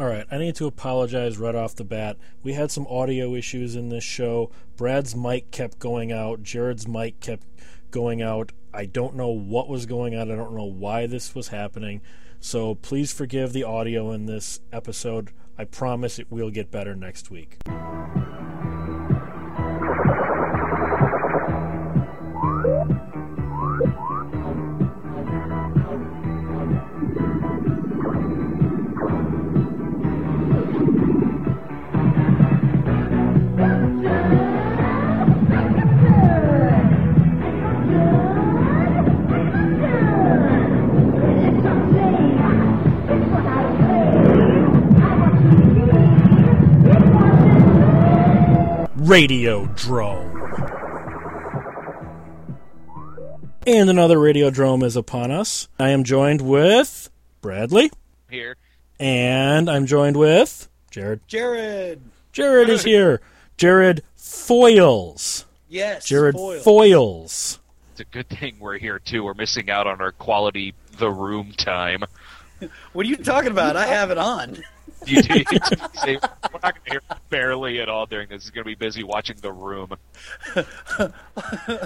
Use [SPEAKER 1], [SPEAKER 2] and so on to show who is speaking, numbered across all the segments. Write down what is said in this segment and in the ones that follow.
[SPEAKER 1] All right, I need to apologize right off the bat. We had some audio issues in this show. Brad's mic kept going out, Jared's mic kept going out. I don't know what was going on. I don't know why this was happening. So please forgive the audio in this episode. I promise it will get better next week. Radiodrome. And another Radio Radiodrome is upon us. I am joined with Bradley.
[SPEAKER 2] Here.
[SPEAKER 1] And I'm joined with Jared.
[SPEAKER 3] Jared.
[SPEAKER 1] Jared is here. Jared Foils.
[SPEAKER 3] Yes.
[SPEAKER 1] Jared
[SPEAKER 3] foil.
[SPEAKER 1] Foils.
[SPEAKER 2] It's a good thing we're here too. We're missing out on our quality the room time.
[SPEAKER 3] What are you talking about? I have it on.
[SPEAKER 2] You do, say, we're not going to hear barely at all during this. He's going to be busy watching the room.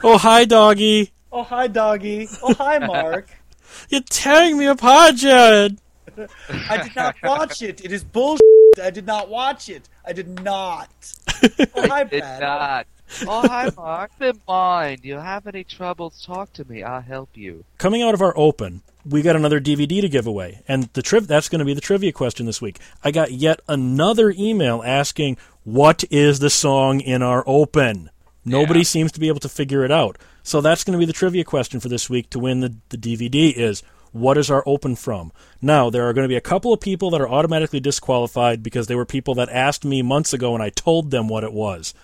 [SPEAKER 1] Oh, hi, doggy.
[SPEAKER 3] Oh hi, doggy. Oh hi, Mark.
[SPEAKER 1] You're tearing me apart, Jared.
[SPEAKER 3] I did not watch it. It is bullshit. I did not watch it. I did not. Oh hi,
[SPEAKER 4] Did
[SPEAKER 3] Brad.
[SPEAKER 4] not. Oh, hi, Mark. Never mind. You have any troubles, talk to me. I'll help you.
[SPEAKER 1] Coming out of our open, we got another DVD to give away, and the triv- that's going to be the trivia question this week. I got yet another email asking, "What is the song in our open?" Nobody
[SPEAKER 2] Yeah.
[SPEAKER 1] seems to be able to figure it out. So that's going to be the trivia question for this week to win the, the DVD is what is our open from? Now, there are going to be a couple of people that are automatically disqualified because they were people that asked me months ago and I told them what it was.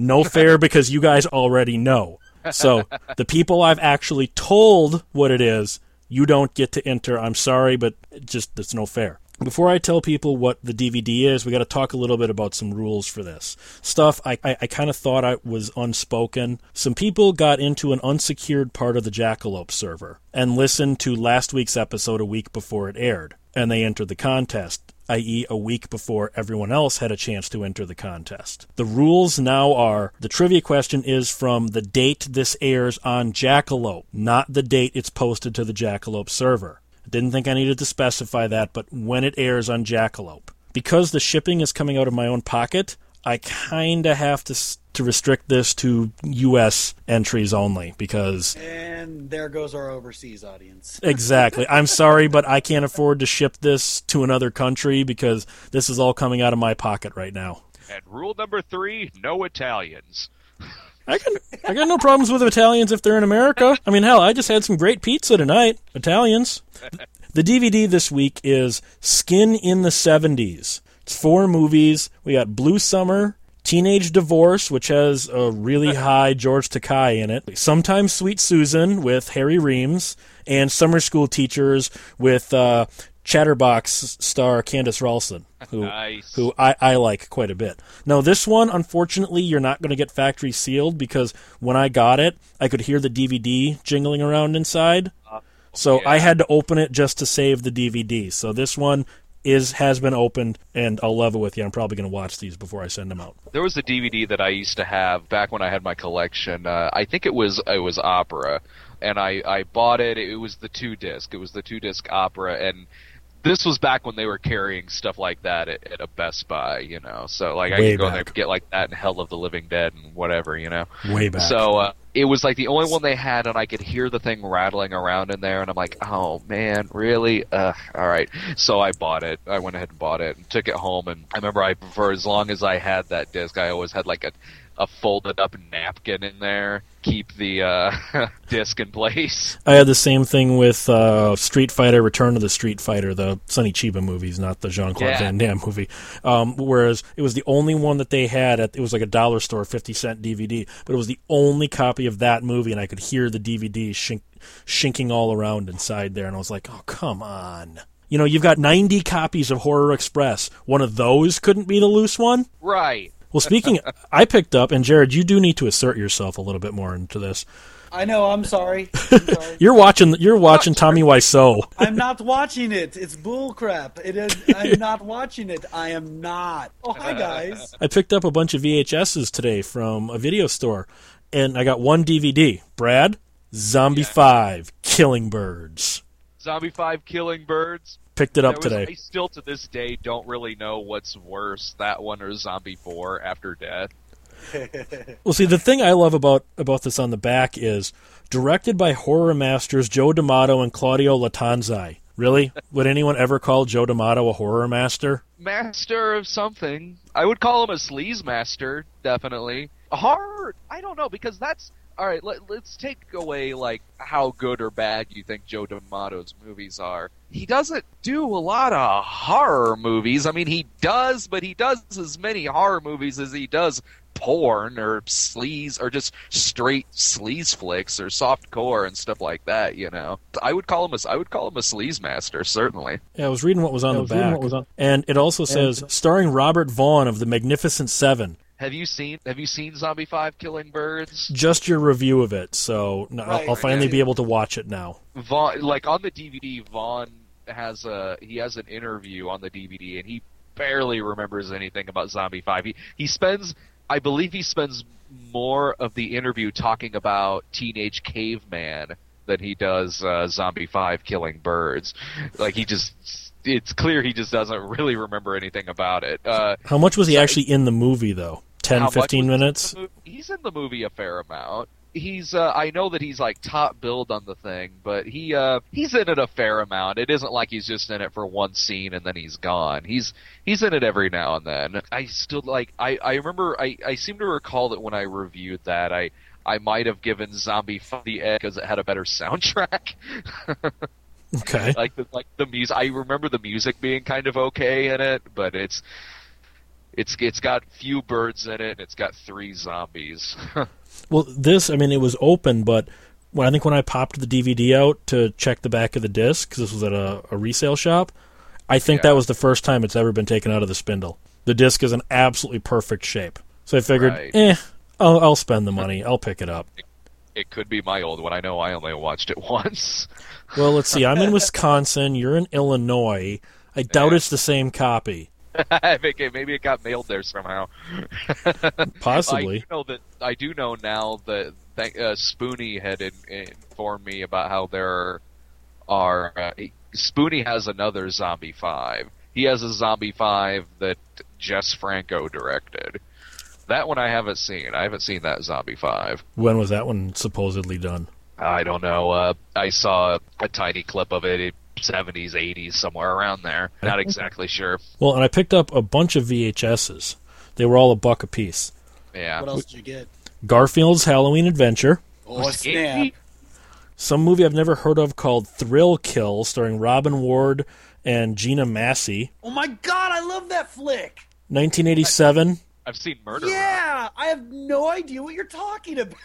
[SPEAKER 1] No fair because you guys already know. So, the people I've actually told what it is, you don't get to enter. I'm sorry, but just it's no fair. Before I tell people what the DVD is, we got to talk a little bit about some rules for this stuff. I, I, I kind of thought I was unspoken. Some people got into an unsecured part of the Jackalope server and listened to last week's episode a week before it aired, and they entered the contest i.e., a week before everyone else had a chance to enter the contest. The rules now are the trivia question is from the date this airs on Jackalope, not the date it's posted to the Jackalope server. I didn't think I needed to specify that, but when it airs on Jackalope. Because the shipping is coming out of my own pocket, I kind of have to to restrict this to U.S. entries only because
[SPEAKER 3] And there goes our overseas audience.
[SPEAKER 1] Exactly. I'm sorry, but I can't afford to ship this to another country because this is all coming out of my pocket right now.
[SPEAKER 2] And rule number three: no Italians.
[SPEAKER 1] I got, I got no problems with Italians if they're in America. I mean, hell, I just had some great pizza tonight. Italians. The DVD this week is Skin in the 70s. It's four movies. We got Blue Summer, Teenage Divorce, which has a really high George Takei in it. Sometimes Sweet Susan with Harry Reams, and Summer School Teachers with uh, Chatterbox star Candice Rialson, who
[SPEAKER 2] Nice.
[SPEAKER 1] who I, I like quite a bit. Now, this one, unfortunately, you're not going to get factory sealed because when I got it, I could hear the DVD jingling around inside. So I had to open it just to save the DVD. So this one is has been opened, and I'll level with you. I'm probably going to watch these before I send them out.
[SPEAKER 2] There was a DVD that I used to have back when I had my collection. Uh, I think it was it was Opera, and I I bought it. It was the two disc. It was the two disc Opera, and this was back when they were carrying stuff like that at, at a Best Buy. You know, so like I
[SPEAKER 1] Way
[SPEAKER 2] could go in there and get like that and Hell of the Living Dead and whatever. You know.
[SPEAKER 1] Way back.
[SPEAKER 2] So uh, it was like the only one they had, and I could hear the thing rattling around in there, and I'm like, oh man, really? Ugh, all right. So I bought it. I went ahead and bought it and took it home, and I remember I for as long as I had that disc, I always had like a a folded up napkin in there, keep the uh, disc in place.
[SPEAKER 1] I had the same thing with uh, Street Fighter: Return of the Street Fighter, the Sonny Chiba movies, not the Jean Claude
[SPEAKER 2] Yeah.
[SPEAKER 1] Van Damme movie. Um, whereas it was the only one that they had at it was like a dollar store, fifty cent DVD, but it was the only copy of that movie, and I could hear the DVD shink, shinking all around inside there, and I was like, oh come on. You know, you've got 90 copies of Horror Express. One of those couldn't be the loose one?
[SPEAKER 2] Right.
[SPEAKER 1] Well, speaking, I picked up, and Jared, you do need to assert yourself a little bit more into this.
[SPEAKER 3] I know. I'm sorry. I'm sorry.
[SPEAKER 1] You're watching. You're watching Tommy Wiseau.
[SPEAKER 3] I'm not watching it. It's bullcrap. It is. I'm not watching it. I am not. Oh, hi guys.
[SPEAKER 1] I picked up a bunch of VHSs today from a video store, and I got one DVD. Brad, Zombie
[SPEAKER 2] Yeah.
[SPEAKER 1] Five, Killing Birds.
[SPEAKER 2] Zombie Five Killing Birds.
[SPEAKER 1] Picked it up
[SPEAKER 2] was-
[SPEAKER 1] today.
[SPEAKER 2] I still to this day don't really know what's worse, that one or Zombie Four After Death.
[SPEAKER 1] Well, see, the thing I love about about this on the back is directed by horror masters Joe D'Amato and Claudio Lattanzi. Really? Would anyone ever call Joe D'Amato a horror master?
[SPEAKER 2] Master of something. I would call him a sleaze master, definitely. Horror? I don't know because that's all right. Let, let's take away like how good or bad you think Joe D'Amato's movies are. He doesn't do a lot of horror movies. I mean, he does, but he does as many horror movies as he does porn or sleaze or just straight sleaze flicks or soft core and stuff like that. You know, I would call him a I would call him a sleaze master certainly.
[SPEAKER 1] Yeah, I was reading what was on
[SPEAKER 5] I
[SPEAKER 1] the
[SPEAKER 5] was
[SPEAKER 1] back,
[SPEAKER 5] what was on-
[SPEAKER 1] and it also says starring Robert Vaughn of the Magnificent Seven.
[SPEAKER 2] Have you seen Have you seen Zombie Five Killing Birds?
[SPEAKER 1] Just your review of it, so no, I'll, I'll
[SPEAKER 3] right,
[SPEAKER 1] finally
[SPEAKER 3] yeah.
[SPEAKER 1] be able to watch it now.
[SPEAKER 2] Vaughn, like on the DVD, Vaughn has a he has an interview on the DVD, and he barely remembers anything about Zombie Five. He he spends, I believe, he spends more of the interview talking about Teenage Caveman than he does uh, Zombie Five Killing Birds. Like he just, it's clear he just doesn't really remember anything about it. Uh,
[SPEAKER 1] How much was he actually in the movie, though? 10,
[SPEAKER 2] how much
[SPEAKER 1] 15
[SPEAKER 2] was in
[SPEAKER 1] minutes?
[SPEAKER 2] He's in the movie a fair amount. He's uh, I know that he's like top billed on the thing, but he uh he's in it a fair amount. It isn't like he's just in it for one scene and then he's gone. He's he's in it every now and then. I still like I I remember I I seem to recall that when I reviewed that I I might have given Zombie the edge because it had a better soundtrack.
[SPEAKER 1] Okay.
[SPEAKER 2] like the like the music. I remember the music being kind of okay in it, but it's it's it's got few birds in it and it's got three zombies.
[SPEAKER 1] Well, this, I mean, it was open, but when I think when I popped the DVD out to check the back of the disc, because this was at a, a resale shop, I think
[SPEAKER 2] Yeah.
[SPEAKER 1] that was the first time it's ever been taken out of the spindle. The disc is an absolutely perfect shape. So I figured,
[SPEAKER 2] Right.
[SPEAKER 1] eh, I'll, I'll spend the money. I'll pick it up.
[SPEAKER 2] it could be my old one. I know I only watched it once.
[SPEAKER 1] Well, let's see. I'm in Wisconsin. You're in Illinois. I doubt
[SPEAKER 2] Yeah.
[SPEAKER 1] it's the same copy.
[SPEAKER 2] I think it, maybe it got mailed there somehow. I
[SPEAKER 1] Possibly.
[SPEAKER 2] do know that I do know now that uh, Spoonie had in, informed me about how there are. Uh, Spoonie has another Zombie Five. He has a Zombie Five that Jess Franco directed. That one I haven't seen. I haven't seen that Zombie Five.
[SPEAKER 1] When was that one supposedly done?
[SPEAKER 2] I don't know. Uh, I saw a tiny clip of it. 70s, 80s, somewhere around there. Not exactly sure.
[SPEAKER 1] Well, and I picked up a bunch of VHSs. They were all a buck a piece.
[SPEAKER 2] Yeah.
[SPEAKER 3] What else did you get?
[SPEAKER 1] Garfield's Halloween Adventure.
[SPEAKER 3] Oh snap!
[SPEAKER 1] some movie I've never heard of called Thrill Kill, starring Robin Ward and Gina Massey.
[SPEAKER 3] Oh my god, I love that flick.
[SPEAKER 1] 1987.
[SPEAKER 2] I've seen Murder.
[SPEAKER 3] Yeah, I have no idea what you're talking about.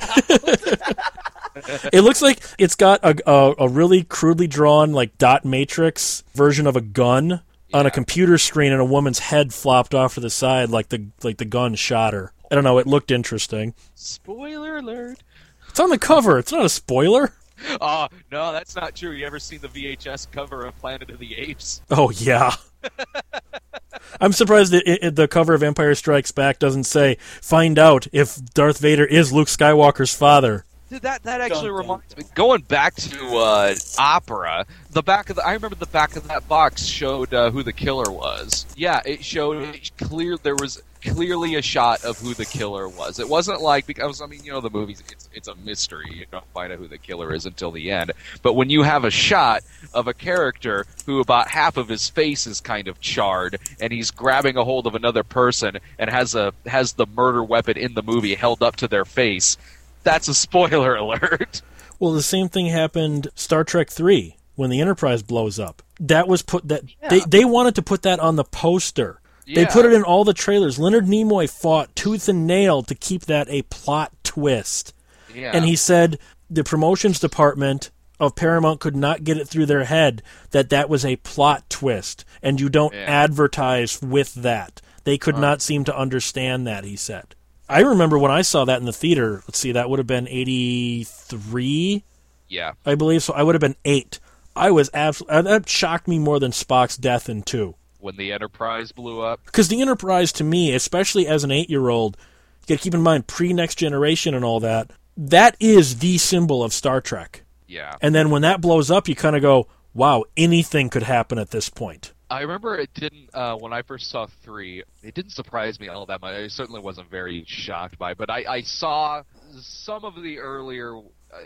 [SPEAKER 1] It looks like it's got a, a, a really crudely drawn, like dot matrix version of a gun on a computer screen, and a woman's head flopped off to the side, like the like the gun shot her. I don't know. It looked interesting.
[SPEAKER 2] Spoiler alert.
[SPEAKER 1] It's on the cover. It's not a spoiler.
[SPEAKER 2] Oh, no, that's not true. You ever seen the VHS cover of Planet of the Apes?
[SPEAKER 1] Oh yeah. I'm surprised that it, it- the cover of Empire Strikes Back doesn't say "Find out if Darth Vader is Luke Skywalker's father."
[SPEAKER 2] Dude, that that actually
[SPEAKER 3] Dun, dun,
[SPEAKER 2] reminds me. Going back to uh, opera, the back of the I remember the back of that box showed uh, who the killer was. Yeah, it showed it clear there was clearly a shot of who the killer was. It wasn't like because I mean you know the movies it's it's a mystery. You don't find out who the killer is until the end. But when you have a shot of a character who about half of his face is kind of charred and he's grabbing a hold of another person and has a has the murder weapon in the movie held up to their face that's a spoiler alert.
[SPEAKER 1] Well, the same thing happened Star Trek 3 when the Enterprise blows up. That was put that they they wanted to put that on the poster. They put it in all the trailers. Leonard Nimoy fought tooth and nail to keep that a plot twist.
[SPEAKER 2] Yeah.
[SPEAKER 1] And he said the promotions department of Paramount could not get it through their head that that was a plot twist and you don't
[SPEAKER 2] Yeah.
[SPEAKER 1] advertise with that. They could not seem to understand that, he said. I remember when I saw that in the theater. Let's see, that would have been '83,
[SPEAKER 2] Yeah.
[SPEAKER 1] I believe. So I would have been eight. I was absolutely that shocked me more than Spock's death in two.
[SPEAKER 2] When the Enterprise blew up.
[SPEAKER 1] Because the Enterprise, to me, especially as an eight-year-old, you got to keep in mind pre-Next Generation and all that. That is the symbol of Star Trek.
[SPEAKER 2] Yeah.
[SPEAKER 1] And then when that blows up, you kind of go, "Wow, anything could happen at this point."
[SPEAKER 2] I remember it didn't uh, when I first saw three. It didn't surprise me all that much. I certainly wasn't very shocked by, it, but I, I saw some of the earlier. Uh,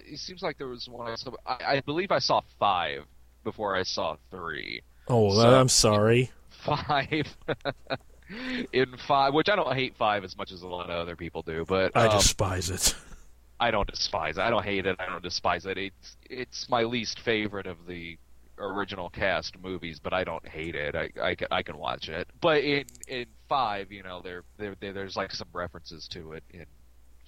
[SPEAKER 2] it seems like there was one I saw. I, I believe I saw five before I saw three.
[SPEAKER 1] Oh,
[SPEAKER 2] So-
[SPEAKER 1] I'm sorry.
[SPEAKER 2] Five in five, which I don't hate five as much as a lot of other people do, but
[SPEAKER 1] I
[SPEAKER 2] um,
[SPEAKER 1] despise it.
[SPEAKER 2] I don't despise it. I don't hate it. I don't despise it. It's it's my least favorite of the original cast movies, but I don't hate it. I, I, can, I can watch it. But in in five, you know, there, there there there's like some references to it in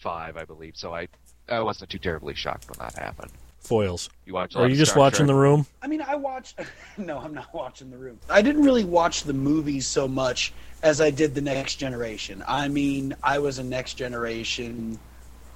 [SPEAKER 2] five, I believe. So I I wasn't too terribly shocked when that happened.
[SPEAKER 1] Foils.
[SPEAKER 2] You watch?
[SPEAKER 1] Are you just watching the room?
[SPEAKER 3] I mean, I watched. No, I'm not watching the room. I didn't really watch the movies so much as I did the Next Generation. I mean, I was a Next Generation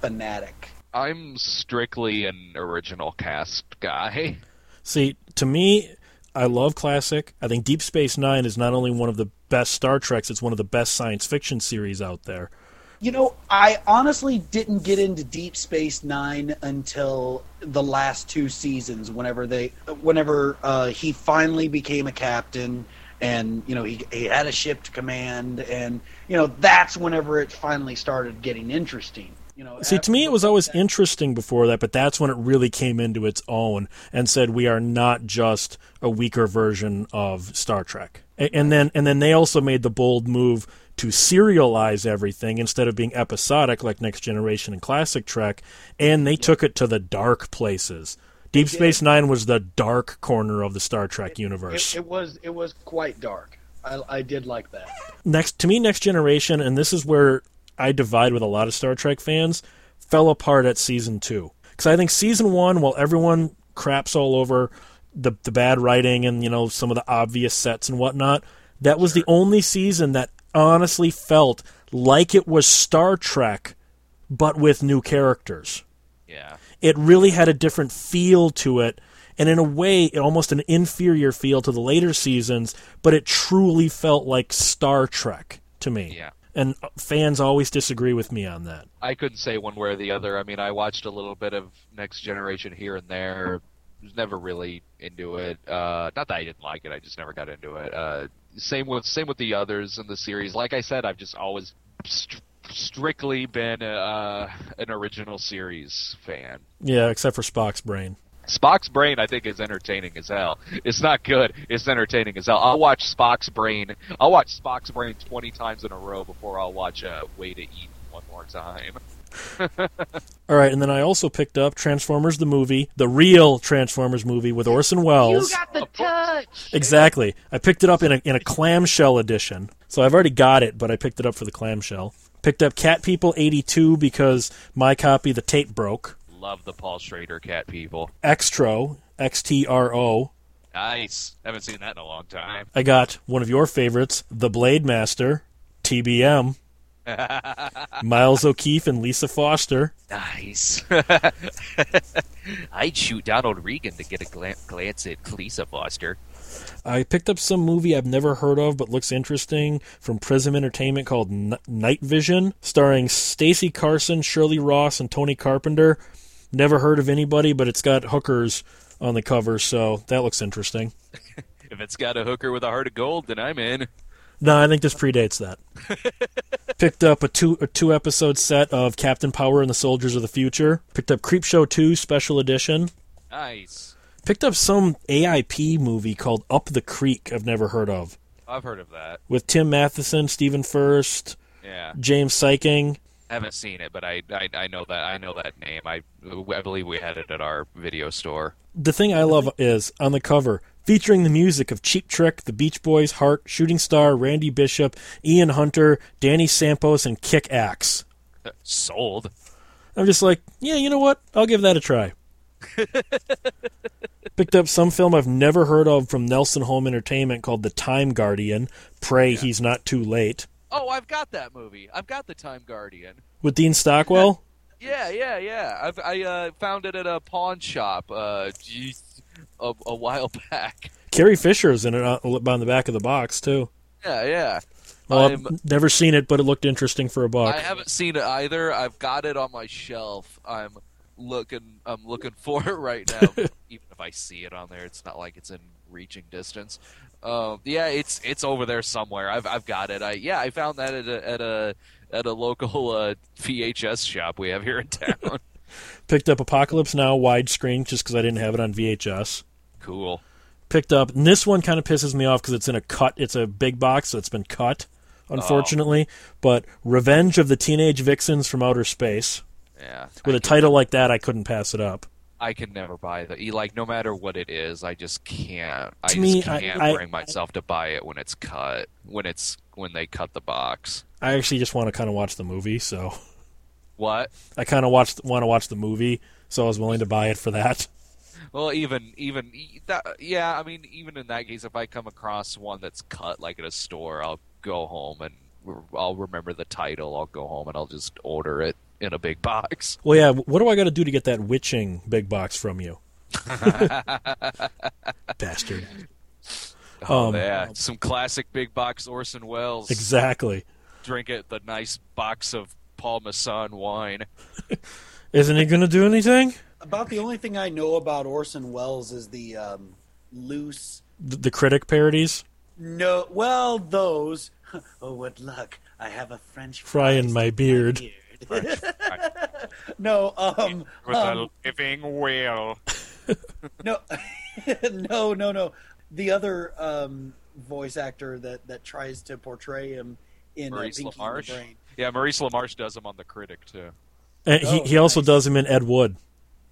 [SPEAKER 3] fanatic.
[SPEAKER 2] I'm strictly an original cast guy.
[SPEAKER 1] See, to me, I love classic. I think Deep Space Nine is not only one of the best Star Treks, it's one of the best science fiction series out there.
[SPEAKER 3] You know, I honestly didn't get into Deep Space Nine until the last two seasons. Whenever they, whenever uh, he finally became a captain, and you know he he had a ship to command, and you know that's whenever it finally started getting interesting. You know,
[SPEAKER 1] See, to me, it was always interesting before that, but that's when it really came into its own and said we are not just a weaker version of Star Trek. And then, and then they also made the bold move to serialize everything instead of being episodic like Next Generation and Classic Trek, and they took it to the dark places. Deep Space Nine was the dark corner of the Star Trek universe.
[SPEAKER 3] It, it was it was quite dark. I, I did like that.
[SPEAKER 1] next to me next generation and this is where i divide with a lot of star trek fans fell apart at season two because i think season one while everyone craps all over the, the bad writing and you know some of the obvious sets and whatnot that was the only season that honestly felt like it was star trek but with new characters
[SPEAKER 2] Yeah.
[SPEAKER 1] it really had a different feel to it and in a way almost an inferior feel to the later seasons but it truly felt like star trek to me
[SPEAKER 2] Yeah.
[SPEAKER 1] and uh, fans always disagree with me on that
[SPEAKER 2] I couldn't say one way or the other. I mean, I watched a little bit of Next Generation here and there. Was never really into it. Uh, not that I didn't like it. I just never got into it. Uh, same with same with the others in the series. Like I said, I've just always st- strictly been uh, an original series fan.
[SPEAKER 1] yeah except for spock's brain
[SPEAKER 2] Spock's brain, I think, is entertaining as hell. It's not good. It's entertaining as hell. I'll watch Spock's brain. I'll watch Spock's brain twenty times in a row before I'll watch uh, Way to Eden one more time.
[SPEAKER 1] all right and then i also picked up transformers the movie the real transformers movie with orson welles
[SPEAKER 4] You got the touch.
[SPEAKER 1] Exactly. I picked it up in a in a clamshell edition. So I've already got it, but I picked it up for the clamshell. Picked up Cat People 82 because my copy the tape broke.
[SPEAKER 2] Love the Paul Schrader cat people.
[SPEAKER 1] Xtro, X T R O.
[SPEAKER 2] Nice. Haven't seen that in a long time.
[SPEAKER 1] I got one of your favorites, The Blade Master, TBM. Miles O'Keeffe and Lisa Foster.
[SPEAKER 4] Nice. I'd shoot Donald Regan to get a glan- glance at Lisa Foster.
[SPEAKER 1] I picked up some movie I've never heard of but looks interesting from Prism Entertainment called N- Night Vision, starring Stacy Carson, Shirley Ross, and Tony Carpenter. Never heard of anybody, but it's got hookers on the cover, so that looks interesting.
[SPEAKER 2] If it's got a hooker with a heart of gold, then I'm in.
[SPEAKER 1] No, I think this predates that. Picked up a two a two episode set of Captain Power and the Soldiers of the Future. Picked up Creepshow 2 Special Edition.
[SPEAKER 2] Nice.
[SPEAKER 1] Picked up some AIP movie called Up the Creek I've never heard of.
[SPEAKER 2] I've heard of that.
[SPEAKER 1] With Tim Matheson, Stephen Furst,
[SPEAKER 2] Yeah.
[SPEAKER 1] James Sikking.
[SPEAKER 2] Haven't seen it, but I, I I know that I know that name. I I believe we had it at our video store.
[SPEAKER 1] The thing I love is on the cover, featuring the music of Cheap Trick, The Beach Boys, Heart, Shooting Star, Randy Bishop, Ian Hunter, Danny Spanos, and Kick Axe.
[SPEAKER 2] Sold.
[SPEAKER 1] I'm just like, yeah, you know what? I'll give that a try. Picked up some film I've never heard of from Nelson Home Entertainment called The Time Guardian. Pray he's not too late.
[SPEAKER 2] Oh, I've got that movie. I've got the Time Guardian.
[SPEAKER 1] with Dean Stockwell.
[SPEAKER 2] Yeah, yeah, yeah. I've, I uh, found it at a pawn shop. Uh, a, a while back.
[SPEAKER 1] Carrie Fisher's in it uh, on the back of the box too.
[SPEAKER 2] Yeah, yeah.
[SPEAKER 1] Well, I've never seen it, but it looked interesting for a buck.
[SPEAKER 2] I haven't seen it either. I've got it on my shelf. I'm looking. I'm looking for it right now. Even if I see it on there, it's not like it's in reaching distance. Um, yeah, it's it's over there somewhere. I've I've got it. I yeah, I found that at a at a at a local uh, VHS shop we have here in town.
[SPEAKER 1] Picked up Apocalypse Now widescreen just because I didn't have it on VHS.
[SPEAKER 2] cool.
[SPEAKER 1] Picked up, and this one kind of pisses me off because it's in a cut. It's a big box, so it's been cut, oh. unfortunately. But Revenge of the Teenage Vixens from Outer Space.
[SPEAKER 2] Yeah.
[SPEAKER 1] With
[SPEAKER 2] I
[SPEAKER 1] a title like that, I couldn't pass it up.
[SPEAKER 2] I can never buy that. Like no matter what it is, I just can't. I
[SPEAKER 1] To
[SPEAKER 2] just
[SPEAKER 1] me, I-
[SPEAKER 2] can't
[SPEAKER 1] I-
[SPEAKER 2] bring myself to buy it when it's cut. When it's when they cut the box.
[SPEAKER 1] I actually just want to kind of watch the movie, so
[SPEAKER 2] What?
[SPEAKER 1] I kind of watched want to watch the movie, so I was willing to buy it for that.
[SPEAKER 2] Well, even even that, yeah. I mean, even in that case, if I come across one that's cut like at a store, I'll go home and I'll remember the title. I'll go home and I'll just order it in a big box.
[SPEAKER 1] Well, yeah. What do I got to do to get that witching big box from you, bastard?
[SPEAKER 2] Oh
[SPEAKER 1] Um,
[SPEAKER 2] yeah, some classic big box Orson Welles.
[SPEAKER 1] Exactly.
[SPEAKER 2] Drink it the nice box of Paul Masson wine.
[SPEAKER 1] Isn't he going to do anything?
[SPEAKER 3] About the only thing I know about Orson Welles is the um, loose.
[SPEAKER 1] The, the critic parodies.
[SPEAKER 3] No, well, those. Oh, what luck! I have a French
[SPEAKER 1] Fry in my
[SPEAKER 3] stuck in
[SPEAKER 1] beard.
[SPEAKER 3] beard. no, um, um, a
[SPEAKER 2] living will.
[SPEAKER 3] no, no, no, no. The other um, voice actor that that tries to portray him in uh,
[SPEAKER 2] Maurice
[SPEAKER 3] Pinky and the Brain.
[SPEAKER 2] Yeah, Maurice LaMarche does him on The Critic too.
[SPEAKER 1] And he,
[SPEAKER 3] Oh,
[SPEAKER 1] he also
[SPEAKER 3] nice.
[SPEAKER 1] does him in Ed Wood.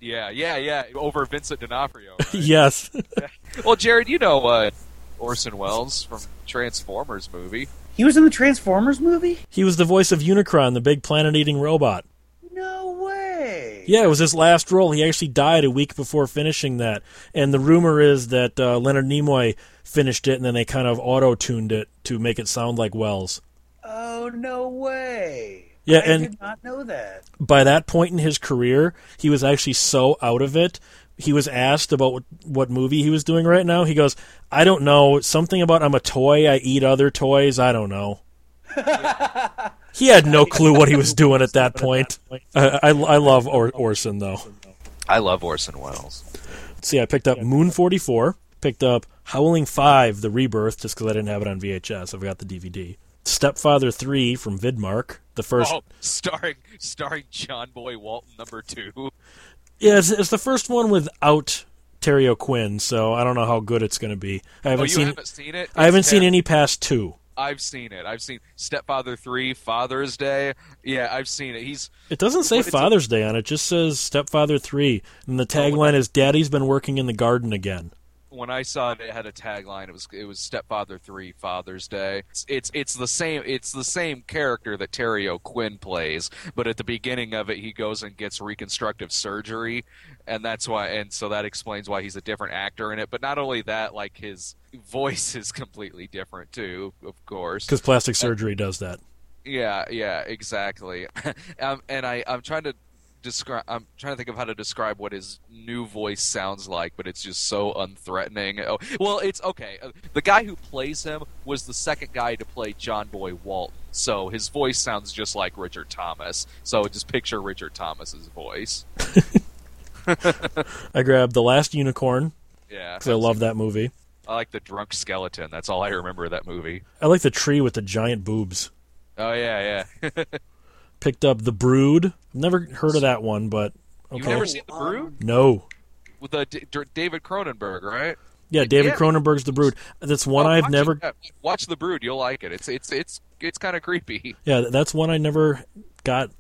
[SPEAKER 2] Yeah, yeah, yeah. Over Vincent D'Onofrio. right?
[SPEAKER 1] yes.
[SPEAKER 2] well, Jared, you know uh, Orson Welles from Transformers movie.
[SPEAKER 3] He was in the Transformers movie.
[SPEAKER 1] he was the voice of Unicron, the big planet-eating robot.
[SPEAKER 3] No way.
[SPEAKER 1] Yeah, it was his last role. He actually died a week before finishing that. And the rumor is that uh, Leonard Nimoy finished it, and then they kind of auto-tuned it to make it sound like Welles.
[SPEAKER 3] Oh no way.
[SPEAKER 1] Yeah,
[SPEAKER 3] I
[SPEAKER 1] and-
[SPEAKER 3] did not know that.
[SPEAKER 1] by that point in his career, he was actually so out of it. He was asked about what, what movie he was doing right now. He goes, "I don't know. Something about I'm a toy. I eat other toys. I don't know." he had no clue what he was doing at that point. I, I, I love or, Orson though.
[SPEAKER 2] I love Orson Welles.
[SPEAKER 1] See, I picked up Moon 44. Picked up Howling 5, The Rebirth, just because I didn't have it on VHS. I've got the DVD. Stepfather 3 from Vidmark. The first.
[SPEAKER 2] Oh, starring starring John Boy Walton number two.
[SPEAKER 1] Yeah, it's, it's the first one without Terry O'Quinn, so I don't know how good it's going to be. I
[SPEAKER 2] Oh,
[SPEAKER 1] haven't
[SPEAKER 2] you
[SPEAKER 1] seen.
[SPEAKER 2] haven't seen it?
[SPEAKER 1] I haven't
[SPEAKER 2] It's
[SPEAKER 1] seen any past two.
[SPEAKER 2] I've seen it. I've seen Stepfather three, Father's Day. Yeah, I've seen it. He's
[SPEAKER 1] It doesn't say
[SPEAKER 2] it's
[SPEAKER 1] Father's Day on it. It just says Stepfather 3. And the oh, tagline is Daddy's been working in the garden again.
[SPEAKER 2] When I saw it, it had a tagline. It was it was Stepfather Three, Father's Day. It's, it's it's the same it's the same character that Terry O'Quinn plays, but at the beginning of it, he goes and gets reconstructive surgery, and that's why and so that explains why he's a different actor in it. But not only that, like his voice is completely different too, of course.
[SPEAKER 1] Because plastic surgery does that.
[SPEAKER 2] Yeah, yeah, exactly. um, and I, I'm trying to describe. I'm trying to think of how to describe what his new voice sounds like, but it's just so unthreatening. Oh, well, it's okay. Uh, The guy who plays him was the second guy to play John Boy Walton, so his voice sounds just like Richard Thomas. So just picture Richard Thomas's voice.
[SPEAKER 1] I grabbed The Last Unicorn
[SPEAKER 2] Yeah,
[SPEAKER 1] because I love that movie.
[SPEAKER 2] I like the drunk skeleton. That's all I remember of that movie.
[SPEAKER 1] I like the tree with the giant boobs.
[SPEAKER 2] Oh yeah, yeah.
[SPEAKER 1] Picked up The Brood. I've never heard of that one, but okay.
[SPEAKER 2] You've never seen The Brood
[SPEAKER 1] No.
[SPEAKER 2] with uh, D- D- David Cronenberg, right?
[SPEAKER 1] Yeah, David
[SPEAKER 2] Yeah.
[SPEAKER 1] Cronenberg's The Brood. That's one
[SPEAKER 2] Oh,
[SPEAKER 1] I've never.
[SPEAKER 2] it. Watch the Brood. You'll like it. It's it's it's it's kind of creepy.
[SPEAKER 1] Yeah, that's one I never got.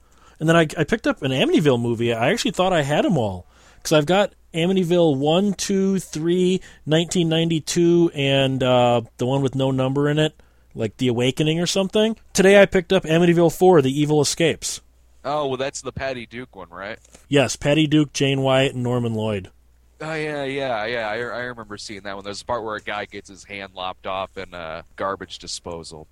[SPEAKER 1] And then I, I picked up an Amityville movie. I actually thought I had them all because I've got Amityville 1, 2, 3, 1992, and uh, the one with no number in it, like The Awakening or something. Today I picked up Amityville 4, The Evil Escapes.
[SPEAKER 2] Oh well, that's the Patty Duke one, right?
[SPEAKER 1] Yes, Patty Duke, Jane Wyatt, and Norman Lloyd.
[SPEAKER 2] Oh yeah, yeah, yeah. I, I remember seeing that one. There's a part where a guy gets his hand lopped off in a garbage disposal.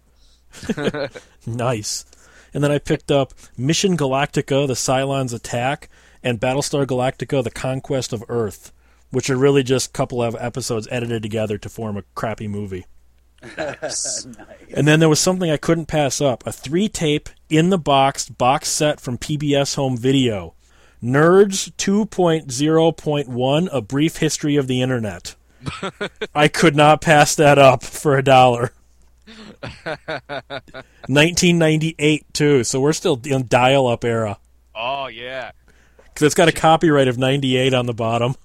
[SPEAKER 1] nice. And then I picked up Mission Galactica: The Cylons Attack and Battlestar Galactica: The Conquest of Earth, which are really just a couple of episodes edited together to form a crappy movie.
[SPEAKER 3] Nice.
[SPEAKER 1] And then there was something I couldn't pass up a three tape in the box box set from PBS Home Video Nerds 2.0.1 A Brief History of the Internet. I could not pass that up for a dollar. 1998, too, so we're still in dial up era.
[SPEAKER 2] Oh yeah.
[SPEAKER 1] Because it's got a copyright of 98 on the bottom.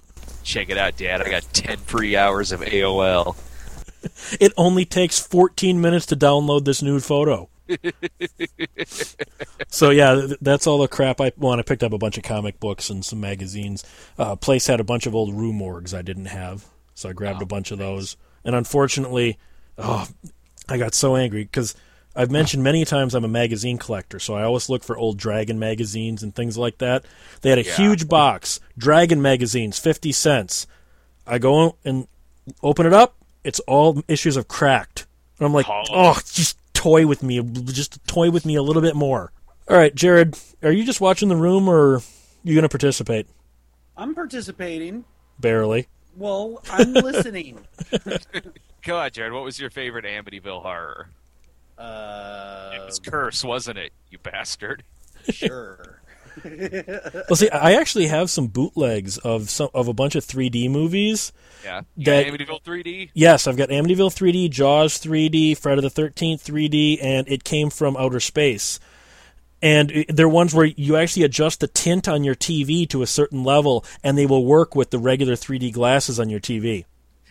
[SPEAKER 2] Check it out, Dad. I got ten free hours of AOL.
[SPEAKER 1] It only takes 14 minutes to download this nude photo. so yeah, that's all the crap I want. I picked up a bunch of comic books and some magazines. Uh, Place had a bunch of old Rue Morgues I didn't have, so I grabbed
[SPEAKER 2] Oh,
[SPEAKER 1] a bunch of those. And unfortunately, oh, I got so angry because I've mentioned many times I'm a magazine collector, so I always look for old Dragon magazines and things like that. They had a
[SPEAKER 2] Yeah.
[SPEAKER 1] huge box, Dragon magazines, fifty cents. I go and open it up. It's all issues of Cracked. And I'm like,
[SPEAKER 2] Oh.
[SPEAKER 1] oh, just toy with me, just toy with me a little bit more. All right, Jared, are you just watching the room, or are you going to participate?
[SPEAKER 3] I'm participating.
[SPEAKER 1] Barely.
[SPEAKER 3] Well, I'm listening.
[SPEAKER 2] Go on, Jared. What was your favorite Amityville horror?
[SPEAKER 3] Uh,
[SPEAKER 2] it was Curse, wasn't it? You bastard.
[SPEAKER 3] sure.
[SPEAKER 1] Well, see, I actually have some bootlegs of some of a bunch of 3D movies.
[SPEAKER 2] Yeah. You
[SPEAKER 1] That-
[SPEAKER 2] Amityville 3D.
[SPEAKER 1] Yes, I've got Amityville 3D, Jaws 3D, Friday the 13th 3D, and It Came from Outer Space. And they're ones where you actually adjust the tint on your TV to a certain level, and they will work with the regular 3D glasses on your TV.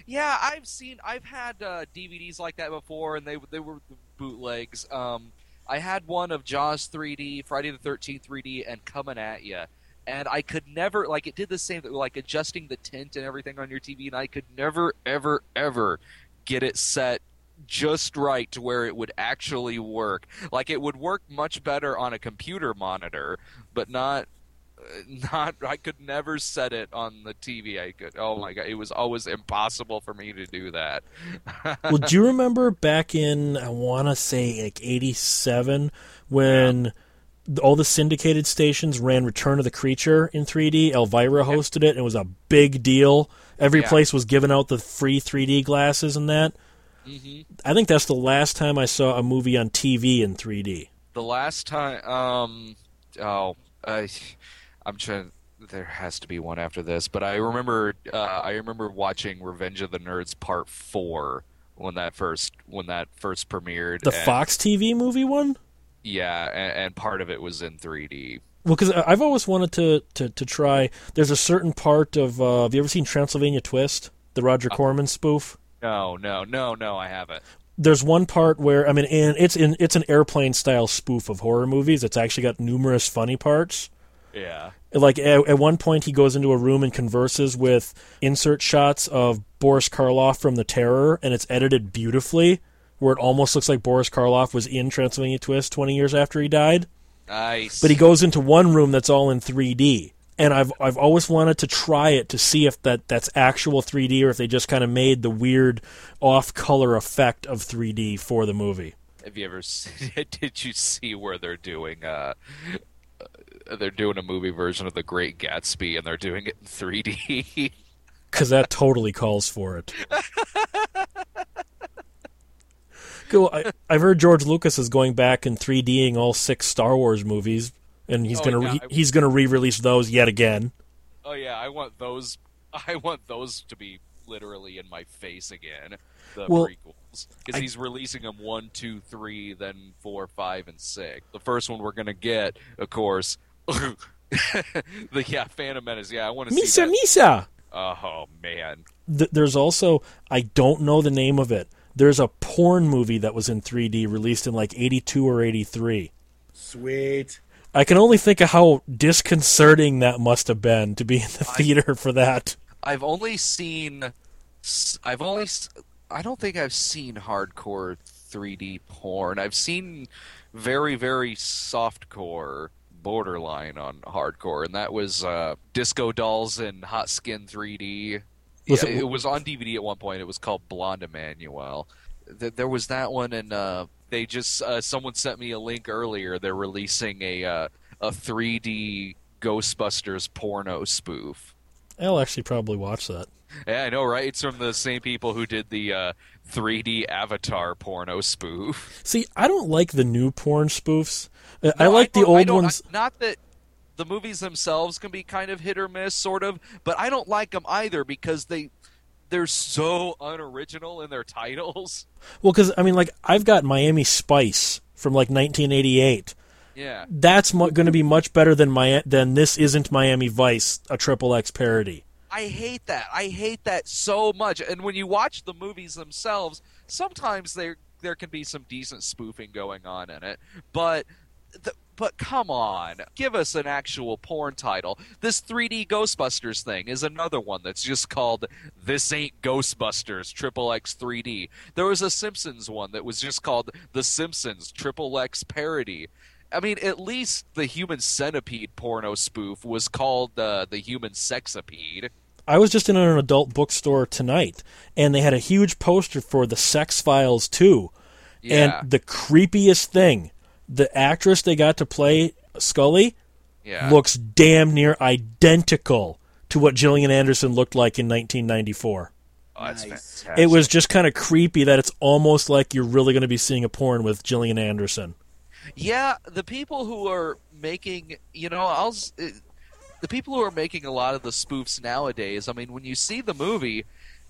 [SPEAKER 2] Yeah, I've seen. I've had uh, DVDs like that before, and they they were bootlegs. Um, I had one of Jaws 3D, Friday the 13th 3D, and Coming at You, and I could never like it did the same like adjusting the tint and everything on your TV, and I could never ever ever get it set just right to where it would actually work. Like it would work much better on a computer monitor, but not not I could never set it on the TV. I could oh my god, it was always impossible for me to do that.
[SPEAKER 1] well, do you remember back in I want to say like '87 when all the syndicated stations ran Return of the Creature in 3D? Elvira hosted it. and It was a big deal. Every
[SPEAKER 2] Yeah.
[SPEAKER 1] place was giving out the free 3D glasses and that.
[SPEAKER 2] hmm
[SPEAKER 1] I think that's the last time I saw a movie on TV in 3D.
[SPEAKER 2] The last time, um, oh, I, I'm trying. There has to be one after this, but I remember, uh, I remember watching Revenge of the Nerds Part Four when that first when that first premiered.
[SPEAKER 1] The
[SPEAKER 2] and-
[SPEAKER 1] Fox TV movie one.
[SPEAKER 2] yeah, and, and part of it was in 3D.
[SPEAKER 1] Well, because I've always wanted to, to, to try. There's a certain part of. Uh, have you ever seen Transylvania Twist, the Roger Corman spoof?
[SPEAKER 2] No, no, no, no, I haven't.
[SPEAKER 1] there's one part where I mean, and it's in it's an airplane style spoof of horror movies. It's actually got numerous funny parts.
[SPEAKER 2] Yeah.
[SPEAKER 1] Like at, at one point, he goes into a room and converses with insert shots of Boris Karloff from The Terror, and it's edited beautifully, where it almost looks like Boris Karloff was in Transylvania Twist 20 years after he died.
[SPEAKER 2] Nice.
[SPEAKER 1] But he goes into one room that's all in 3D. And I've I've always wanted to try it to see if that, that's actual 3D or if they just kind of made the weird off color effect of 3D for the movie.
[SPEAKER 2] Have you ever seen, did you see where they're doing uh they're doing a movie version of The Great Gatsby and they're doing it in 3D?
[SPEAKER 1] because that totally calls for it. Cool. I, I've heard George Lucas is going back and 3Ding all six Star Wars movies, and he's
[SPEAKER 2] Oh,
[SPEAKER 1] gonna
[SPEAKER 2] yeah,
[SPEAKER 1] re-
[SPEAKER 2] I-
[SPEAKER 1] he's gonna re-release those yet again.
[SPEAKER 2] oh yeah, I want those I want those to be literally in my face again. The
[SPEAKER 1] Well,
[SPEAKER 2] prequels. Because he's releasing them one, two, three, then four, five, and six. The first one we're gonna get, of course, the yeah, Phantom Menace. Yeah, I want to see
[SPEAKER 1] Misa,
[SPEAKER 2] that.
[SPEAKER 1] Misa.
[SPEAKER 2] Oh man,
[SPEAKER 1] Th- there's also I don't know the name of it. There's a porn movie that was in 3D released in like 82 or 83.
[SPEAKER 3] Sweet.
[SPEAKER 1] I can only think of how disconcerting that must have been to be in the theater for that.
[SPEAKER 2] I've only seen. I've only. s- I don't think I've seen hardcore 3D porn. I've seen very, very softcore borderline on hardcore, and that was uh, Disco Dolls and Hot Skin 3D.
[SPEAKER 1] Was
[SPEAKER 2] yeah,
[SPEAKER 1] it-
[SPEAKER 2] it, was on DVD at one point. It was called Blonde Emmanuel. Th- There was that one, and uh, they just uh, someone sent me a link earlier. They're releasing a uh, a 3D Ghostbusters porno spoof.
[SPEAKER 1] I'll actually probably watch that.
[SPEAKER 2] Yeah, I know, right? It's from the same people who did the uh, 3D Avatar porno spoof.
[SPEAKER 1] See, I don't like the new porn spoofs. Uh, I
[SPEAKER 2] No,
[SPEAKER 1] like the
[SPEAKER 2] don't- I
[SPEAKER 1] old
[SPEAKER 2] don't-
[SPEAKER 1] ones.
[SPEAKER 2] Not that the movies themselves can be kind of hit or miss, sort of, but I don't like them either because they they're so unoriginal in their titles.
[SPEAKER 1] Well, because I mean, like I've got Miami Spice from like 1988.
[SPEAKER 2] Yeah,
[SPEAKER 1] That's mu- going to be much better than my than this isn't Miami Vice, a triple X parody.
[SPEAKER 2] I hate that. I hate that so much. And when you watch the movies themselves, sometimes there there can be some decent spoofing going on in it, but. The, but come on, give us an actual porn title. This 3D Ghostbusters thing is another one that's just called This Ain't Ghostbusters Triple X 3D. There was a Simpsons one that was just called The Simpsons Triple X Parody. I mean, at least the Human Centipede porno spoof was called uh, the Human Sexipede.
[SPEAKER 1] I was just in an adult bookstore tonight, and they had a huge poster for the Sex Files 2.
[SPEAKER 2] Yeah,
[SPEAKER 1] And the creepiest thing, the actress they got to play Scully
[SPEAKER 2] yeah.
[SPEAKER 1] looks damn near identical to what Gillian Anderson looked like in 1994.
[SPEAKER 2] Oh, that's
[SPEAKER 3] Nice.
[SPEAKER 2] fantastic.
[SPEAKER 1] It was just kind of creepy that it's almost like you're really going to be seeing a porn with Gillian Anderson.
[SPEAKER 2] Yeah, the people who are making, you know, I'll s- uh, the people who are making a lot of the spoofs nowadays. I mean, when you see the movie,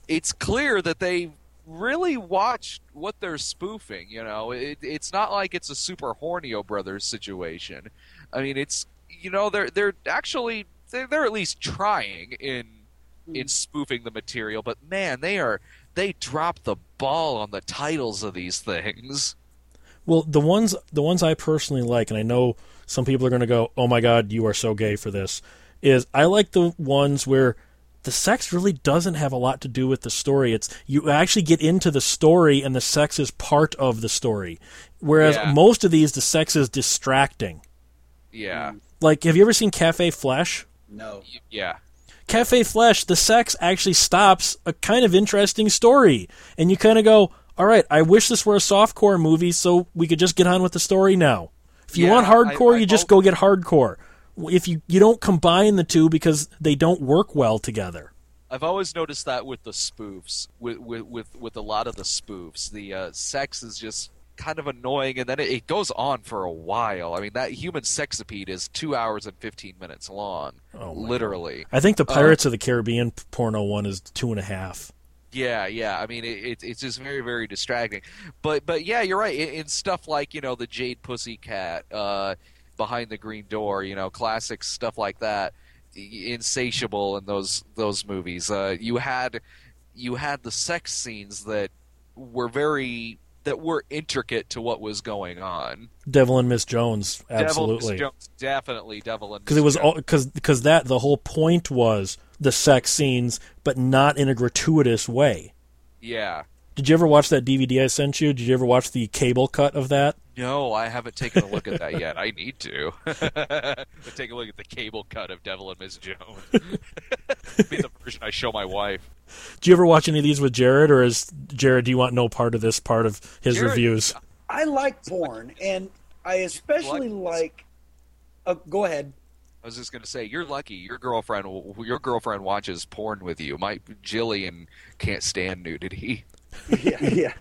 [SPEAKER 2] it's clear that they really watch what they're spoofing. You know, it, it's not like it's a Super Hornio Brothers situation. I mean, it's you know they're they're actually they're, they're at least trying in hmm. in spoofing the material, but man, they are they drop the ball on the titles of these things.
[SPEAKER 1] Well, the ones the ones I personally like, and I know some people are going to go, "Oh my God, you are so gay for this," is I like the ones where the sex really doesn't have a lot to do with the story. It's you actually get into the story, and the sex is part of the story. Whereas
[SPEAKER 2] Yeah.
[SPEAKER 1] most of these, the sex is distracting.
[SPEAKER 2] Yeah, mm.
[SPEAKER 1] Like, have you ever seen Cafe Flesh?
[SPEAKER 3] No.
[SPEAKER 2] Yeah.
[SPEAKER 1] Cafe Flesh, the sex actually stops a kind of interesting story. And you kind of go, all right, I wish this were a softcore movie so we could just get on with the story now. If you
[SPEAKER 2] Yeah,
[SPEAKER 1] want hardcore,
[SPEAKER 2] I- I
[SPEAKER 1] you just go get hardcore. If you, you don't combine the two because they don't work well together.
[SPEAKER 2] I've always noticed that with the spoofs, with with with, with a lot of the spoofs, the uh, sex is just kind of annoying, and then it, it goes on for a while. I mean, that human sexipede is two hours and fifteen minutes long,
[SPEAKER 1] Oh,
[SPEAKER 2] literally.
[SPEAKER 1] I think the
[SPEAKER 2] Uh,
[SPEAKER 1] Pirates of the Caribbean porno one is two and a half.
[SPEAKER 2] Yeah, yeah. I mean, it, it, it's just very, very distracting. But, but yeah, you're right. In, in stuff like you know the Jade Pussycat, uh, Behind the Green Door, you know, classic stuff like that. Insatiable and those those movies. Uh, you had you had the sex scenes that were very that were intricate to what was going on.
[SPEAKER 1] Devil and Miss Jones,
[SPEAKER 2] Devil and
[SPEAKER 1] absolutely.
[SPEAKER 2] Miss Jones, definitely Devil and
[SPEAKER 1] because it was because because that the whole point was the sex scenes, but not in a gratuitous way.
[SPEAKER 2] yeah.
[SPEAKER 1] Did you ever watch that DVD I sent you? Did you ever watch the cable cut of that?
[SPEAKER 2] No, I haven't taken a look at that yet. I need to. take a look at the cable cut of Devil and Miss Jones. Be the version I show my wife.
[SPEAKER 1] Do you ever watch any of these with Jared, or is Jared? Do you want no part of this part of his
[SPEAKER 2] Jared-
[SPEAKER 1] reviews?
[SPEAKER 3] I like porn, and I especially like. Uh, go ahead.
[SPEAKER 2] I was just gonna say, you're lucky. Your girlfriend, your girlfriend watches porn with you. My Jillian can't stand nudity.
[SPEAKER 3] Yeah, yeah.